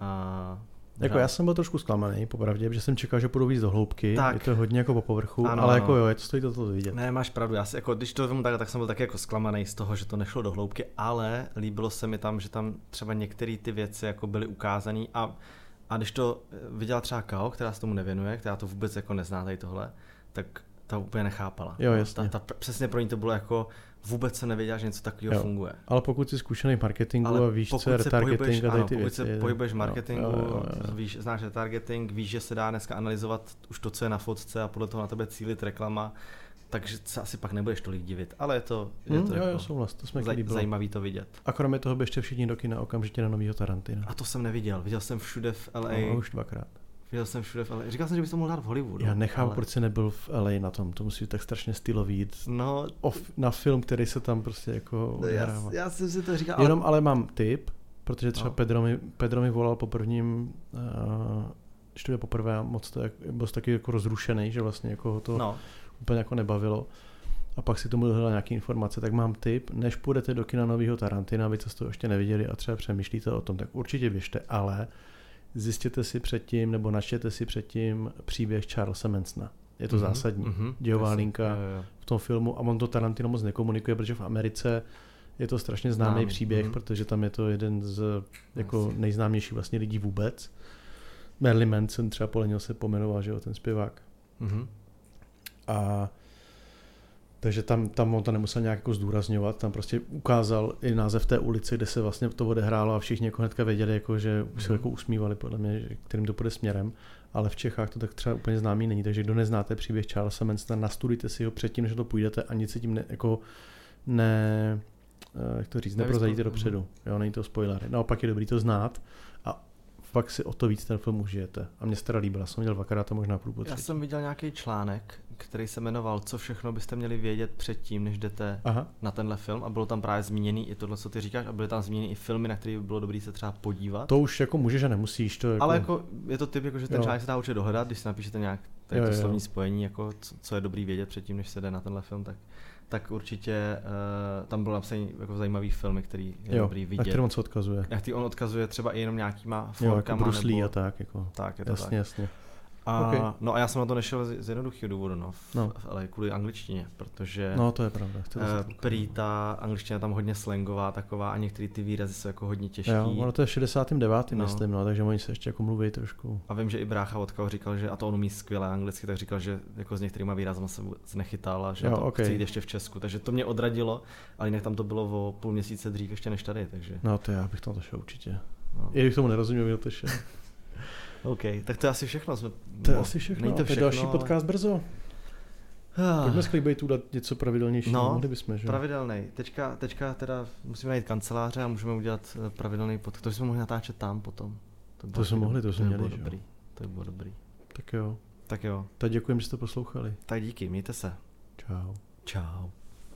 a Jako já jsem byl trošku zklamaný, popravdě, protože jsem čekal, že půjdu víc do hloubky, Tak. je to hodně jako po povrchu, Ano, ale jako jo, je to stojí to, to vidět. Ne, máš pravdu. Já si, jako, když to vemu takhle, tak jsem byl taky jako zklamaný z toho, že to nešlo do hloubky, ale líbilo se mi tam, že tam třeba některé ty věci jako byly ukázané a, a když to eh, viděla třeba Kao, která se tomu nevěnuje, která to vůbec jako nezná tady tohle, tak ta úplně nechápala. Jo, jasně. Ta, ta, přesně pro ní to bylo jako vůbec se nevěděla, že něco takového Jo. funguje. Ale pokud jsi zkušený marketingu a víš, co je retargeting a tady ty pokud věci. se pohybuješ v marketingu, jo, jo, jo, jo. víš, znáš retargeting, víš, že se dá dneska analyzovat už to, co je na fotce a podle toho na tebe cílit reklama, takže se asi pak nebudeš tolik divit, ale je to, je Hm, to jo, jako jo, souhlas, to jsme zaj, zajímavý to vidět. A kromě toho běžte všichni do kina okamžitě na novýho Tarantina. A to jsem neviděl, viděl jsem všude v LA, No, už dvakrát. Viděl jsem všude v LA, říkal jsem, že bys to mohl dát v Hollywoodu. Já nechápu, ale- proč jsi nebyl v LA na tom, to musí být tak strašně stylový jít No, off, na film, který se tam prostě jako já, odehrává. já jsem si to říkal, Jenom ale mám tip, protože třeba No. Pedro, mi, Pedro mi volal po prvním, uh, to je poprvé, a moc to jak, byl taky jako rozrušený, že vlastně jako ho to no, úplně jako nebavilo. A pak si tomu dohledal nějaké informace, tak mám tip, než půjdete do kina nového Tarantina, vy co jste to ještě neviděli a třeba přemýšlíte o tom, tak určitě běžte, ale zjistěte si předtím, nebo načtěte si předtím příběh Charlesa Mansona. Je to Mhm, zásadní. mhm, Dějová jasně, linka. jo, jo. v tom filmu a on to Tarantino moc nekomunikuje, protože v Americe je to strašně známý Známý, příběh, mhm. protože tam je to jeden z jako Jasně. nejznámějších vlastně lidí vůbec. Marilyn Manson třeba podle něho se pomenoval, že jo, ten zpěvák. Mhm. A takže tam, tam on to nemusel nějak jako zdůrazňovat, tam prostě ukázal i název té ulice, kde se vlastně to odehrálo a všichni jako hnedka věděli, jako, že už se Mhm. jako usmívali podle mě, kterým to půjde směrem, ale v Čechách to tak třeba úplně známý není, takže kdo neznáte příběh Charlesa Mansona, nastudujte si ho předtím, než to půjdete a nic si tím ne, jako ne, eh, jak to říct, neprozradíte mhm. dopředu, jo, není to spoiler. Naopak je dobrý to znát a fakt si o to víc ten film užijete. A mě se teda líbila, jsem viděl dvakrát a možná půl Já jsem viděl nějaký článek, který se jmenoval Co všechno byste měli vědět předtím, než jdete Aha, na tenhle film a bylo tam právě zmíněný i tohle, co ty říkáš a byly tam zmíněny i filmy, na které by bylo dobré se třeba podívat. to už jako můžeš a nemusíš, to jako, Ale jako je to typ, jako, že ten Jo. článek se dá určitě dohledat, když si napíšete nějak tady Jo, to jo, jo. slovní spojení, jako co, co, je dobrý vědět předtím, než se jde na tenhle film, tak, tak určitě uh, tam bylo napsaný jako zajímavý filmy, který je jo, dobrý na vidět. kterém on se odkazuje. Jak ty on odkazuje třeba i jenom nějakýma Jo, jako Bruce Lee nebo... a tak, jako. Tak, je to Jasně, tak. jasně. A, Ok. No a já jsem na to nešel z, z jednoduchého důvodu, no, v, No. v LA kvůli angličtině, protože No, to je pravda. To se prý ta angličtina je tam hodně slangová taková a některé ty výrazy jsou jako hodně těžký. Jo, ono to je 69. No. myslím, no, takže oni se ještě jako mluví trošku. A vím, že i brácha od Kao říkal, že a to on umí skvěle anglicky, tak říkal, že jako s některýma výrazama se vůbec nechytal a že Jo, to ok. chce jít ještě v Česku. Takže to mě odradilo, ale jinak tam to bylo o půl měsíce dřív ještě než tady, takže. No, to já bych tam to šel určitě. No. I když tomu nerozumím, bych to šel. OK, tak to je asi všechno. Jsme, To je no, asi všechno. Není to všechno, další ale- podcast brzo. Ah, Pojďme s clickbaitu dát něco pravidelnějšího. No, Mohli bychom, že? Pravidelný. Teďka, teďka teda musíme najít kanceláře a můžeme udělat eh, pravidelný pod. To bychom mohli natáčet tam potom. by bylo jsme mohli, to jsme by bylo měli, že dobrý. To by bylo dobrý. Tak jo. Tak jo. Tak děkujem, že jste poslouchali. Tak díky, mějte se. Čau. Čau.